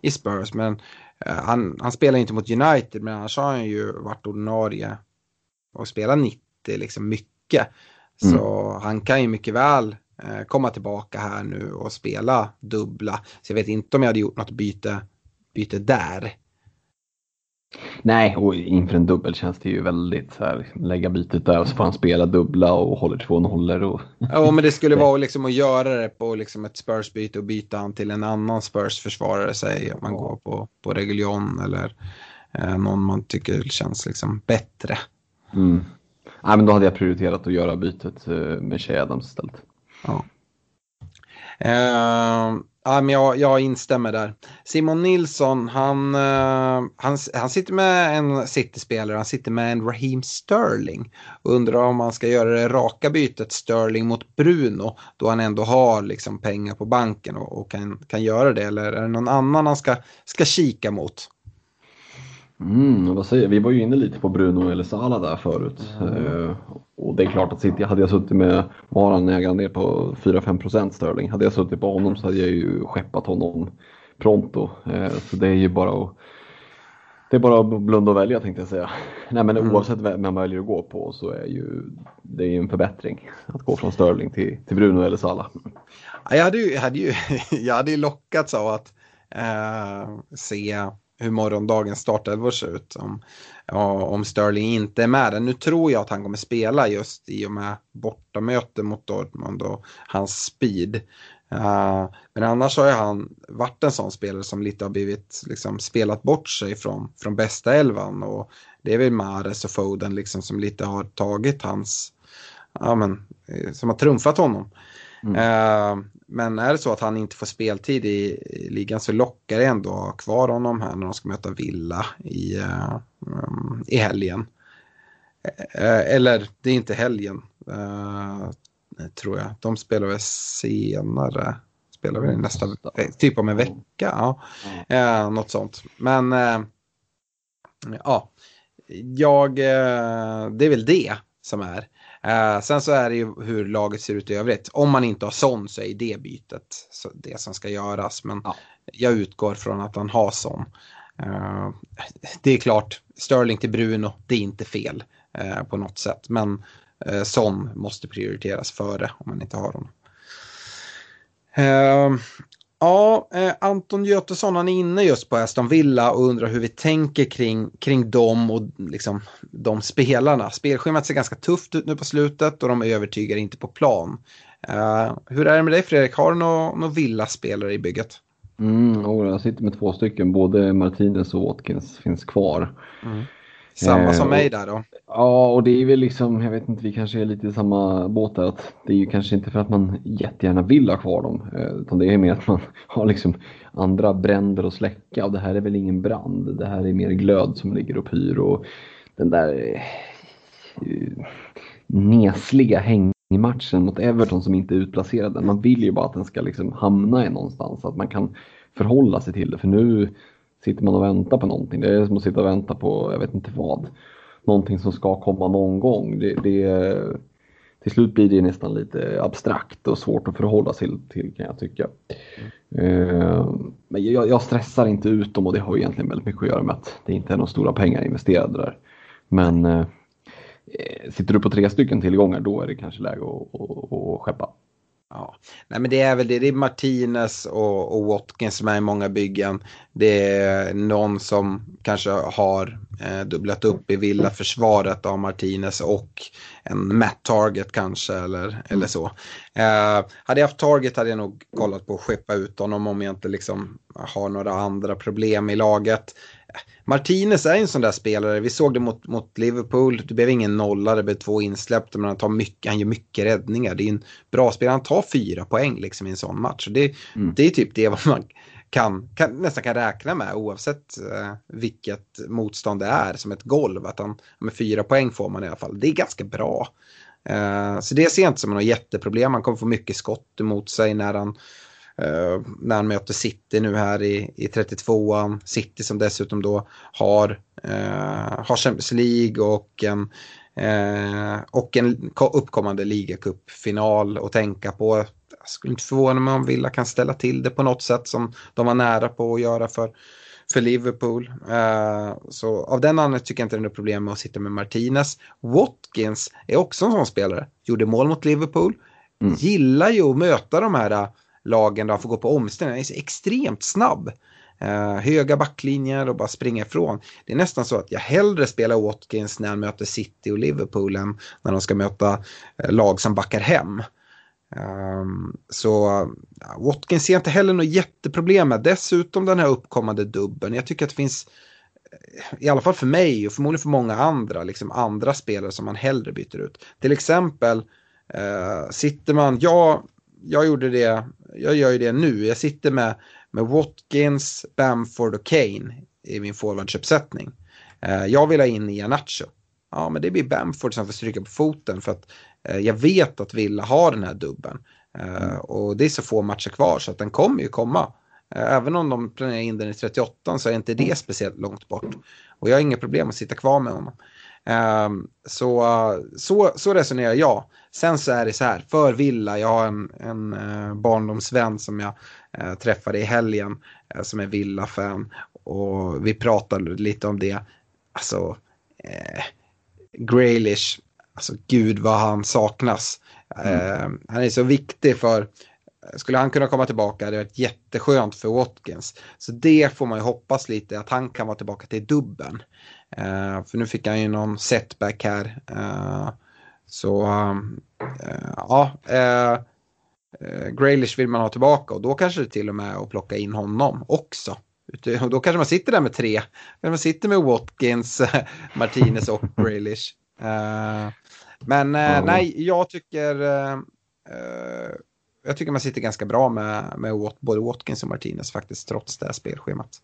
i Spurs. Men han, han spelar inte mot United men annars har han ju varit ordinarie och spelat 90 liksom mycket. Mm. Så han kan ju mycket väl komma tillbaka här nu och spela dubbla. Så jag vet inte om jag hade gjort något byte, byte där. Nej, och inför en dubbel känns det ju väldigt så här, lägga bytet där och så får han spela dubbla och håller två nollor. Och... Ja, men det skulle vara liksom att göra det på liksom ett Spurs-byte och byta han till en annan Spurs-försvarare, säg att man går på, på Reguljon eller eh, någon man tycker känns liksom bättre. Mm. Nej, men då hade jag prioriterat att göra bytet eh, med Shea Adams istället. Ja. Uh, Ja, men jag, jag instämmer där. Simon Nilsson, han, uh, han, han sitter med en City-spelare, han sitter med en Raheem Sterling. Undrar om han ska göra det raka bytet Sterling mot Bruno, då han ändå har liksom pengar på banken och, och kan, kan göra det. Eller är det någon annan han ska, ska kika mot? Mm, vad säger Vi var ju inne lite på Bruno eller Sala där förut. Mm. Uh, och det är klart att City, hade jag suttit med, var han ägande på 4-5% Sterling, hade jag suttit på honom så hade jag ju skeppat honom pronto. Uh, så det är ju bara att det är bara att blunda och välja tänkte jag säga. Nej men mm. oavsett vem man väljer att gå på så är ju det är en förbättring att gå från Sterling till, till Bruno eller Salah. Jag hade ju, jag hade ju, jag hade ju lockats av att eh, se hur morgondagens startelvor ser ut. Om, om Sterling inte är med där. Nu tror jag att han kommer spela just i och med bortamöte mot Dortmund och hans speed. Uh, men annars har ju han varit en sån spelare som lite har blivit liksom, spelat bort sig från, från bästa elvan. Och det är väl Mares och Foden liksom, som lite har tagit hans, ja men, eh, som har trumfat honom. Mm. Uh, men är det så att han inte får speltid i, i ligan så lockar det ändå kvar honom här när de ska möta Villa i, um, i helgen. Uh, eller det är inte helgen, uh, tror jag. De spelar väl senare. Spelar väl nästa, typ om en vecka. Ja. Uh, något sånt. Men ja, jag, det är väl det som är. Uh, sen så är det ju hur laget ser ut i övrigt. Om man inte har sån så är det bytet det som ska göras. Men ja. jag utgår från att han har sån. Uh, det är klart, Sterling till Bruno, det är inte fel uh, på något sätt. Men sån måste prioriteras före om man inte har honom. Ja, eh, Anton Götesson han är inne just på Aston Villa och undrar hur vi tänker kring, kring dem och liksom de spelarna. Spelschemat ser ganska tufft ut nu på slutet och de övertygar inte på plan. Eh, hur är det med dig Fredrik, har du några nå Villa-spelare i bygget? Mm, jag sitter med två stycken, både Martinez och Watkins finns kvar. Mm. Samma eh, som mig där då? Ja, och det är väl liksom, jag vet inte, vi kanske är lite i samma båt där. Att det är ju kanske inte för att man jättegärna vill ha kvar dem, eh, utan det är mer att man har liksom andra bränder att släcka. Och det här är väl ingen brand, det här är mer glöd som ligger och pyr. Och den där eh, nesliga hängmatchen mot Everton som inte är utplacerad. Man vill ju bara att den ska liksom hamna i någonstans, så att man kan förhålla sig till det. För nu sitter man och väntar på någonting. Det är som att sitta och vänta på, jag vet inte vad. Någonting som ska komma någon gång. Det, det, till slut blir det nästan lite abstrakt och svårt att förhålla sig till, kan jag tycka. Mm. men jag, jag, stressar inte ut dem och det har egentligen väldigt mycket att göra med att det inte är några stora pengar investerade där. Men eh, sitter du på tre stycken tillgångar då är det kanske läge att, att, att skeppa. Ja, nej men det är väl det. Det är Martinez och, och Watkins som är i många byggen. Det är någon som kanske har eh, dubblat upp i villaförsvaret av Martinez och en Matt Target kanske eller, mm. eller så. Eh, hade jag haft Target hade jag nog kollat på att skeppa ut honom om jag inte liksom har några andra problem i laget. Martinez är en sån där spelare, vi såg det mot, mot Liverpool, det blev ingen nolla, det blev två insläppta men han, tar mycket, han gör mycket räddningar. Det är en bra spelare, han tar fyra poäng liksom i en sån match. Det, mm. det är typ det vad man kan, kan, nästan kan räkna med oavsett eh, vilket motstånd det är som ett golv. Att han, med fyra poäng får man i alla fall, det är ganska bra. Eh, så det ser jag inte som något jätteproblem, han kommer få mycket skott emot sig när han Uh, när han möter City nu här i, i 32an. City som dessutom då har, uh, har Champions League och en, uh, och en uppkommande ligacupfinal att tänka på. Jag skulle inte förvåna mig om Villa kan ställa till det på något sätt som de var nära på att göra för, för Liverpool. så av den anledningen tycker jag inte det är något problem med att sitta med Martinez. Watkins är också en sån spelare. Gjorde mål mot Liverpool. Mm. Gillar ju att möta de här lagen där han får gå på omställning. Han är så extremt snabb. Eh, höga backlinjer och bara springa ifrån. Det är nästan så att jag hellre spelar Watkins när han möter City och Liverpool än när de ska möta eh, lag som backar hem. Um, så Watkins ser inte heller något jätteproblem med. Dessutom den här uppkommande dubben. Jag tycker att det finns, eh, i alla fall för mig och förmodligen för många andra, liksom andra spelare som man hellre byter ut. Till exempel uh, sitter man, ja, jag gjorde det, jag gör ju det nu. Jag sitter med, med Watkins, Bamford och Kane i min forwardsuppsättning. Eh, jag vill ha in Ianacho. Ja, men det blir Bamford som får stryka på foten för att eh, jag vet att Villa har den här dubben. Eh, och det är så få matcher kvar så att den kommer ju komma. Eh, även om de planerar in den i 38 så är inte det speciellt långt bort. Och jag har inga problem att sitta kvar med honom. Um, så, så, så resonerar jag. Sen så är det så här, för Villa, jag har en, en uh, barndomsvän som jag uh, träffade i helgen uh, som är Villa-fan. Och vi pratade lite om det. Alltså, eh, Graylish, alltså gud vad han saknas. Mm. han är så viktig för skulle han kunna komma tillbaka hade det varit jätteskönt för Watkins. Så det får man ju hoppas lite att han kan vara tillbaka till dubben. Uh, för nu fick han ju någon setback här. Uh, så uh, ja, Graylish vill man ha tillbaka och då kanske det till och med att plocka in honom också. Och då kanske man sitter där med tre. Man sitter med Watkins, Martinez och Graylish. men nej, jag tycker jag tycker man sitter ganska bra med, med både Watkins och Martinez faktiskt, trots det här spelschemat.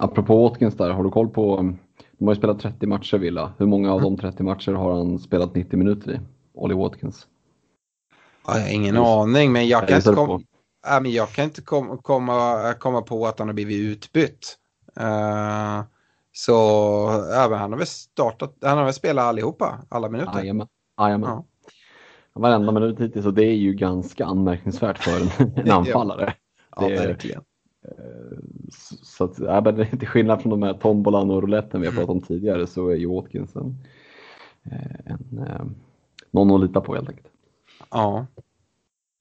Apropå Watkins där, har du koll på de har ju spelat 30 matcher Villa. Hur många av de 30 matcher har han spelat 90 minuter i? Olly Watkins. jag har ingen aning men jag kan inte, kom, äh, men jag kan inte kom, komma, komma på att han har blivit utbytt. Uh, så äh, han har väl startat, han har väl spelat allihopa, alla minuter. Jajamän. Ja. Varenda minut hittills och det är ju ganska anmärkningsvärt för en, en anfallare. ja, verkligen. Eh, så att, ja, men till skillnad från de här tombolan och rouletten vi har pratat om tidigare så är ju Watkins eh, en, en, någon att lita på helt enkelt. Ja.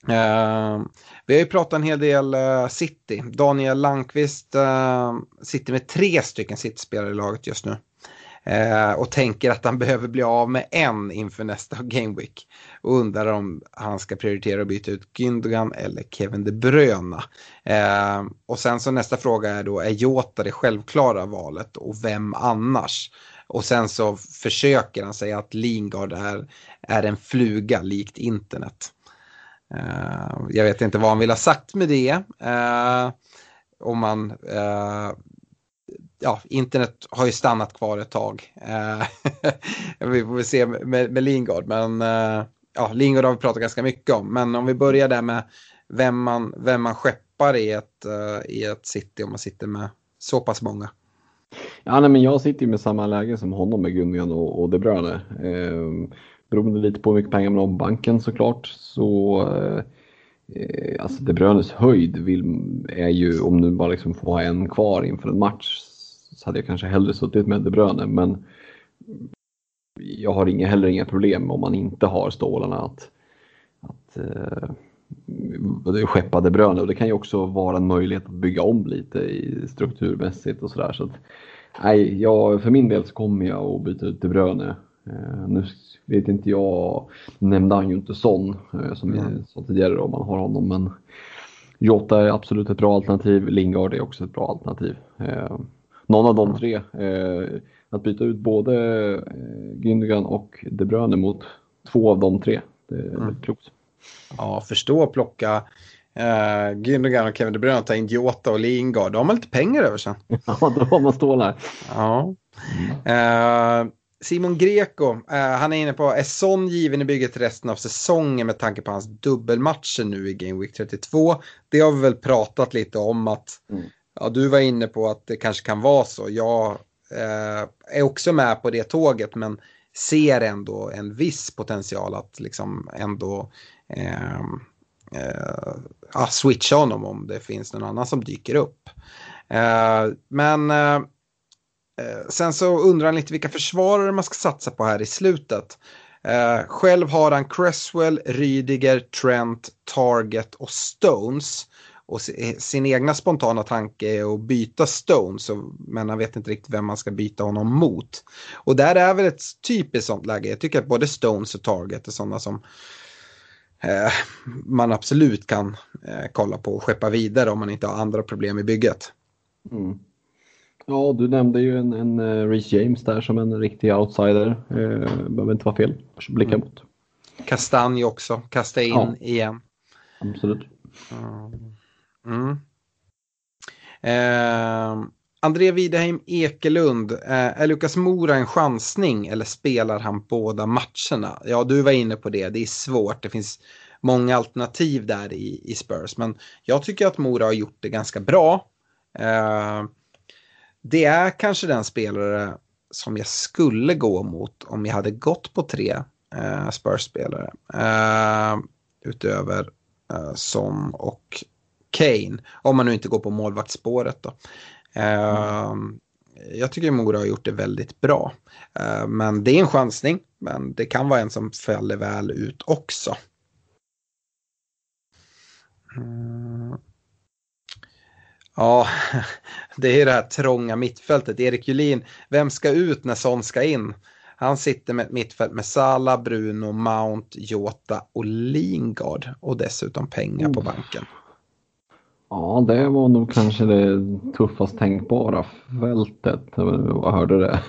Uh, vi har ju pratat en hel del uh, City. Daniel Landqvist uh, sitter med tre stycken City-spelare i laget just nu. Eh, och tänker att han behöver bli av med en inför nästa Game Week. Och undrar om han ska prioritera att byta ut Gündogan eller Kevin De Bruyne. Eh, och sen så nästa fråga är då, är Jota det självklara valet och vem annars? Och sen så försöker han säga att Lingard är, är en fluga likt internet. Uh, jag vet inte vad han vill ha sagt med det. Uh, om man uh, ja, internet har ju stannat kvar ett tag. Eh, vi får väl se med, med Lingard, men eh, ja, Lingard har vi pratat ganska mycket om. Men om vi börjar där med vem man, vem man skeppar i ett, uh, i ett city om man sitter med så pass många. Ja, nej, men jag sitter ju med samma läge som honom med Gungan och, och De Bruyne. Eh, beroende lite på hur mycket pengar man har på banken såklart så eh, eh Alltså De Bruynes höjd vill, är ju om du bara liksom får ha en kvar inför en match hade jag kanske hellre suttit med De Bruyne men jag har inga, heller inga problem om man inte har stålarna att, att eh, skeppa De Bruyne och det kan ju också vara en möjlighet att bygga om lite i strukturmässigt och sådär. Så att, nej, jag, för min del så kommer jag att byta ut De Bruyne. Eh, nu vet inte jag, nämnde han ju inte Son eh, som jag sa tidigare om man har honom men Jota är absolut ett bra alternativ, Lingard är också ett bra alternativ. Eh, någon av de tre. Eh, att byta ut både eh, Gündogan och De Bruyne mot två av de tre. Det är mm. klokt. Ja, förstå att plocka eh, Gündogan och Kevin De Bruyne, ta in Jota och Lingard. Då har man lite pengar över sen. ja, då har man stålar. Ja. Eh, Simon Greco, uh, han är inne på, är Son given i bygget resten av säsongen med tanke på hans dubbelmatcher nu i Game Week 32? Det har vi väl pratat lite om att, mm ja du var inne på att det kanske kan vara så. Jag eh, är också med på det tåget men ser ändå en viss potential att liksom ändå ehm, eh, eh, switcha honom om det finns någon annan som dyker upp. Eh, men eh, eh, sen så undrar han lite vilka försvarare man ska satsa på här i slutet. Eh, själv har han Cresswell, Rydiger, Trent, Target och Stones. Och sin egna spontana tanke är att byta Stones, men han vet inte riktigt vem man ska byta honom mot. Och där är väl ett typiskt sånt läge. Jag tycker att både Stones och Target är sådana som eh, man absolut kan eh, kolla på och skeppa vidare om man inte har andra problem i bygget. Mm. Ja, du nämnde ju en, en uh, Reece James där som en riktig outsider. Uh, behöver inte vara fel. Blicka mm. mot. Kastanj också, kasta in ja. igen. Absolut. Mm. Uh, André Wideheim Ekelund, eh, är Lukas Mora en chansning eller spelar han båda matcherna? Ja, du var inne på det, det är svårt, det finns många alternativ där i, i Spurs, men jag tycker att Mora har gjort det ganska bra. Eh, det är kanske den spelare som jag skulle gå mot om jag hade gått på tre eh, Spurs-spelare. Eh, utöver eh, Son och Kane. Om man nu inte går på målvaktsspåret då. Eh, jag tycker Mora har gjort det väldigt bra. Eh, men det är en chansning. Men det kan vara en som fäller väl ut också. Mm. Ja, det är det här trånga mittfältet. Erik Julin, vem ska ut när Son ska in? Han sitter med ett mittfält med Sala, Bruno, Mount, Jota och Lingard och dessutom pengar på banken. Ja, det var nog kanske det tuffast tänkbara fältet. Jag hörde det.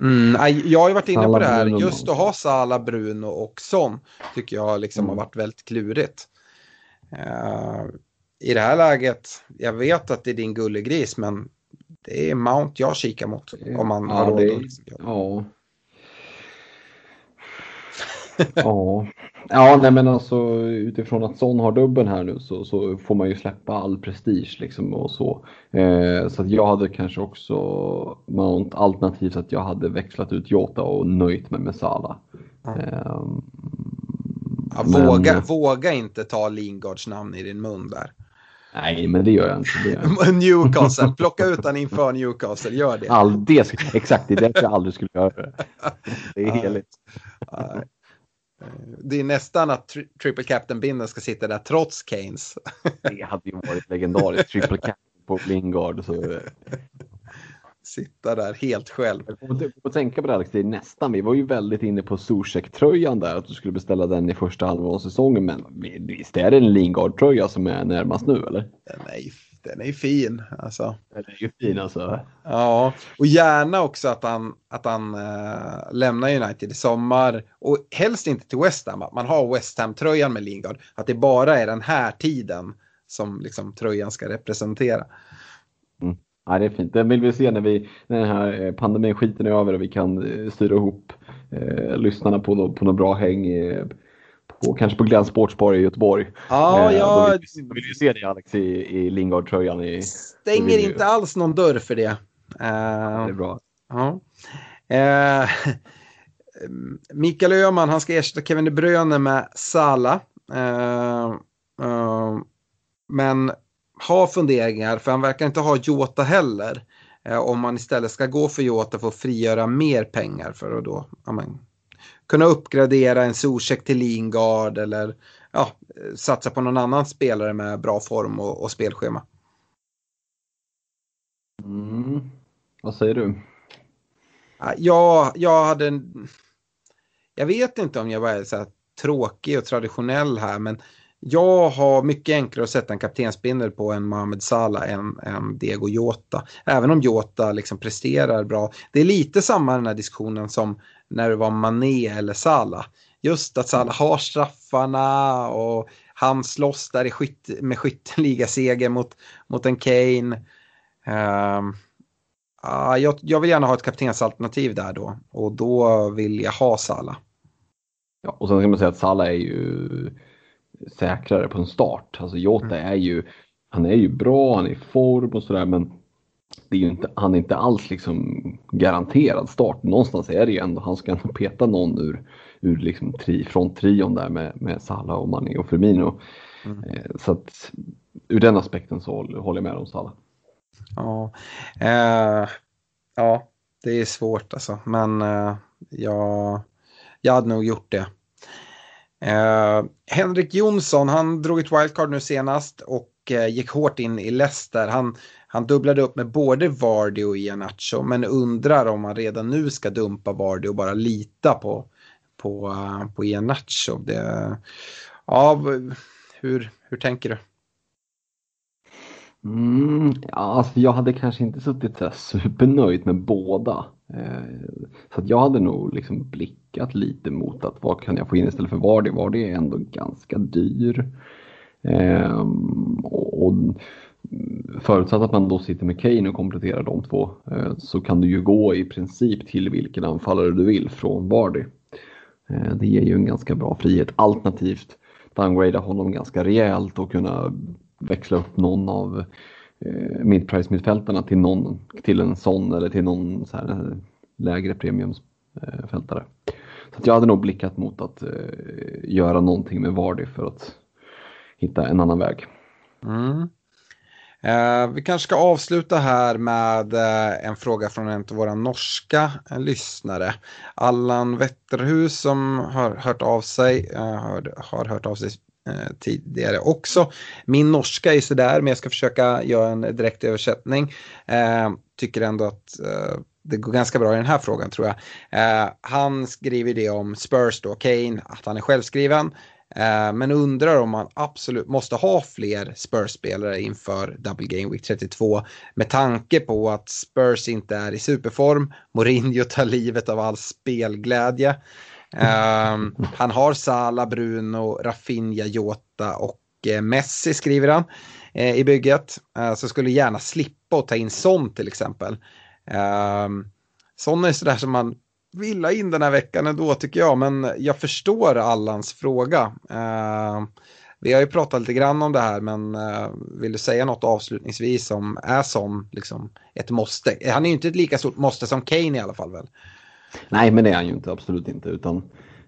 Mm, jag har ju varit inne Sala, på det här. Just att ha Sala, Bruno och Son tycker jag liksom mm. har varit väldigt klurigt. Uh, i det här läget, jag vet att det är din gullegris men det är Mount jag kikar mot om man ja, har råd liksom Ja. ja. Ja, nej men alltså utifrån att Son har dubben här nu så, så får man ju släppa all prestige liksom och så. Eh, så att jag hade kanske också Mount alternativt att jag hade växlat ut Jota och nöjt mig med Sala. Mm. Eh, ja, våga, men... våga inte ta Lingards namn i din mun där. Nej, men det gör jag inte. Newcastle, plocka ut han inför Newcastle, gör det. All, det exakt, det är därför jag aldrig skulle göra det. Det är heligt. Det är nästan att tri Triple Captain-binden ska sitta där trots Keynes. Det hade ju varit legendariskt. Triple Captain på Lingard. Så sitta där helt själv. Får tänka på det Alex, det är nästan, vi var ju väldigt inne på Zuzek-tröjan där, att du skulle beställa den i första halvan av säsongen, men visst är det en Lingard-tröja som är närmast nu eller? Ju, den är ju fin alltså. Den är ju fin alltså. Ja, och gärna också att han, att han äh, lämnar United i sommar och helst inte till West Ham, att man har West Ham-tröjan med Lingard, att det bara är den här tiden som liksom tröjan ska representera. Mm. Ja, det är fint. Den vill vi se när, vi, när den här eh, pandemin skiten är över och vi kan eh, styra ihop eh, lyssnarna på, no, på något bra häng eh, på, kanske på Glenn Sportsbar i Göteborg. Ja, eh, ja. Då vill, vill vi se dig Alex i, i Lingard-tröjan. I, Stänger inte alls någon dörr för det. Uh, det är bra. Ja. Uh, Mikael Öhman, han ska ersätta Kevin De Bruyne med Sala. Uh, men har funderingar, för han verkar inte ha Jota heller. Eh, om man istället ska gå för Jota för att frigöra mer pengar för att då amen, kunna uppgradera en Zuzek till Lingard eller ja, satsa på någon annan spelare med bra form och, och spelschema. Mm. Vad säger du? Ja, jag hade en... Jag vet inte om jag var så här tråkig och traditionell här, men jag har mycket enklare att sätta en kaptensbindel på en Mohamed Salah än, än Diego Jota. Även om Jota liksom presterar bra. Det är lite samma den här diskussionen som när det var Mané eller Salah. Just att Salah har straffarna och han slåss där i skytt, med skytteligaseger mot, mot en Kane. Um, Uh, jag, jag, vill gärna ha ett kaptensalternativ där då och då vill jag ha Sala. Ja, och sen ska man säga att Sala är ju säkrare på en start. Alltså Jota mm. är ju, han är ju bra, han är i form och sådär men det är ju inte, han är inte alls liksom garanterad start. Någonstans är det ju ändå, han ska ändå peta någon ur, ur liksom tri, från trion där med, med Salah och Mané och Firmino. Mm. Eh, så att ur den aspekten så håller jag med om Salah. Ja, eh, ja det är svårt alltså. Men eh, jag, jag hade nog gjort det. Eh, Henrik Jonsson, han drog ett wildcard nu senast och eh, gick hårt in i Leicester. Han, han dubblade upp med både Vardy och Ianacho men undrar om han redan nu ska dumpa Vardy och bara lita på, på, eh, på Ianacho. Det, ja, hur, hur tänker du? Mm, ja, alltså jag hade kanske inte suttit så supernöjd med båda. Eh, så att jag hade nog liksom blickat lite mot att vad kan jag få in istället för Vardy? Vardy är ändå ganska dyr. Eh, och, och förutsatt att man då sitter med Kane och kompletterar de två eh, så kan du ju gå i princip till vilken anfallare du vill från Vardy. Eh, det ger ju en ganska bra frihet. Alternativt downgrada honom ganska rejält och kunna växla upp någon av eh, midprice mittfältarna till, någon, till en sån eller till någon så här lägre premiumfältare. Så jag hade nog blickat mot att göra någonting med Vardy för att hitta en annan väg. Mm. Eh, vi kanske ska avsluta här med eh, en fråga från en av våra norska eh, lyssnare. Allan Wetterhus som har hört av sig, eh, har, har hört av sig eh, tidigare också. Min norska är sådär men jag ska försöka göra en direkt översättning. Eh, tycker ändå att eh, det går ganska bra i den här frågan tror jag. Eh, han skriver det om Spurs då, Kane, att han är självskriven. Eh, men undrar om man absolut måste ha fler Spurs-spelare inför Double Game Week 32 med tanke på att Spurs inte är i superform. Mourinho tar livet av all spelglädje. Um, han har Sala, Bruno, Rafinha, Jota och eh, Messi skriver han eh, i bygget. Så skulle gärna slippa att ta in Son till exempel. Um, Son är sådär som man vill ha in den här veckan ändå tycker jag, men jag förstår Allans fråga. Eh, vi har ju pratat lite grann om det här, men eh, vill du säga något avslutningsvis som är som liksom ett måste? Han är ju inte ett lika stort måste som Kane i alla fall väl? Nej, men det är han ju inte, absolut inte. Utan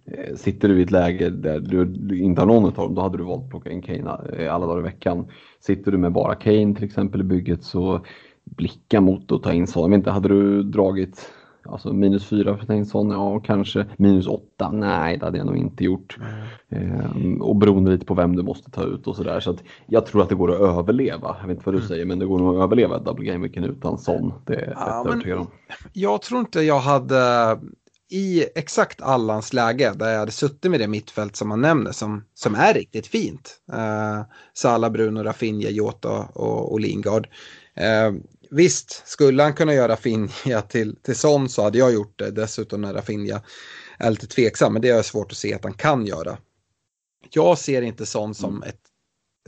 eh, sitter du i ett läge där du inte har någon av dem, då hade du valt att plocka in Kane eh, alla dagar i veckan. Sitter du med bara Kane till exempel i bygget så blicka mot att ta in sådana. Inte hade du dragit Alltså minus fyra för Tengson, ja kanske. Minus åtta, nej det hade jag nog inte gjort. Ehm, och beroende lite på vem du måste ta ut och sådär. Så att jag tror att det går att överleva. Jag vet inte vad du mm. säger, men det går nog att överleva double game weekend utan sån. Det är ja, övertygad om. Jag tror inte jag hade i exakt Allans läge där jag hade suttit med det mittfält som man nämner som, som är riktigt fint. Uh, Sala, Bruno, Rafinha, Jota och, och Lingard. Uh, Visst, skulle han kunna göra Finja till, till sån så hade jag gjort det. Dessutom när Rafinha är lite tveksam, men det är svårt att se att han kan göra. Jag ser inte sån som mm. ett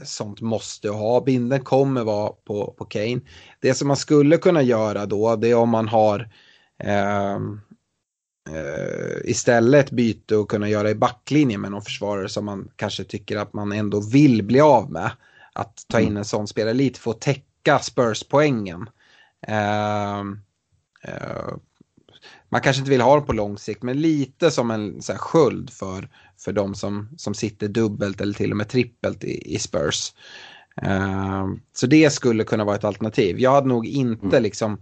sånt måste ha. Binden kommer vara på, på Kane. Det som man skulle kunna göra då, det är om man har eh, eh, istället byte och kunna göra i backlinjen med någon försvarare som man kanske tycker att man ändå vill bli av med. Att ta in mm. en sån spelare lite att täcka öka Spurs-poängen. Uh, uh, man kanske inte vill ha dem på lång sikt, men lite som en så här, sköld för, för de som, som sitter dubbelt eller till och med trippelt i, i Spurs. Uh, så det skulle kunna vara ett alternativ. Jag hade nog inte mm. liksom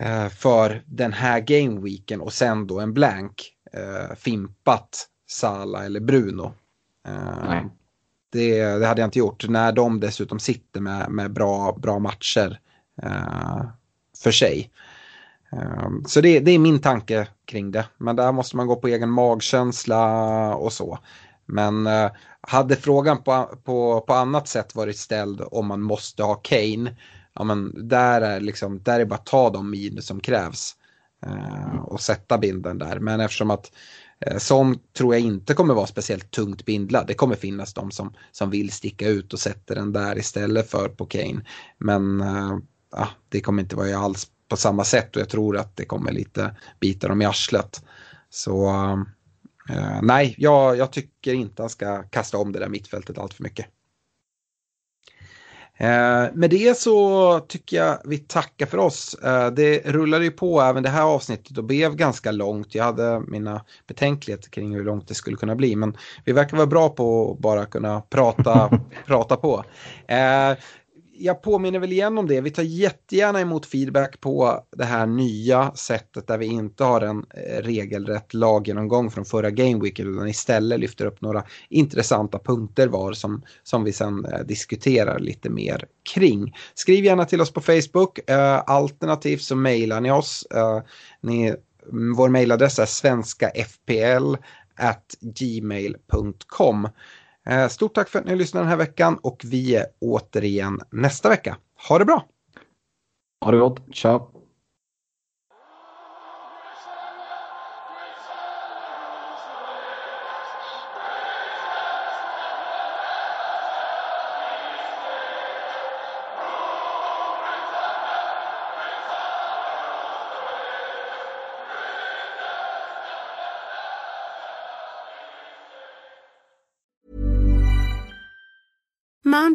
uh, för den här gameweeken och sen då en blank uh, fimpat Sala eller Bruno. Uh, det, det, hade jag inte gjort när de dessutom sitter med, med bra, bra matcher eh, för sig. Eh, så det, det, är min tanke kring det. Men där måste man gå på egen magkänsla och så. Men eh, hade frågan på, på, på annat sätt varit ställd om man måste ha Kane, ja, men där, är liksom, där är bara att ta de minus som krävs eh, och sätta binden där. Men eftersom att Eh, som tror jag inte kommer vara speciellt tungt bindlad. Det kommer finnas de som, som vill sticka ut och sätter den där istället för på Kane. Men eh, ja, det kommer inte vara alls på samma sätt och jag tror att det kommer lite bita dem i arslet. Så eh, nej, jag, jag tycker inte han ska kasta om det där mittfältet allt för mycket. Eh, med det så tycker jag vi tackar för oss. Eh, det rullade ju på även det här avsnittet och blev ganska långt. Jag hade mina betänkligheter kring hur långt det skulle kunna bli men vi verkar vara bra på att bara kunna prata, prata på. Eh, jag påminner väl igen om det. Vi tar jättegärna emot feedback på det här nya sättet där vi inte har en eh, regelrätt laggenomgång från förra Gameweek utan istället lyfter upp några intressanta punkter var som, som vi sen eh, diskuterar lite mer kring. Skriv gärna till oss på Facebook. Eh, alternativt så mejlar ni oss. Ni, mm, vår mejladress är svenskafpl gmail.com. Eh, stort tack för att ni lyssnade den här veckan och vi är återigen nästa vecka. Ha det bra! Ha det gott, ciao!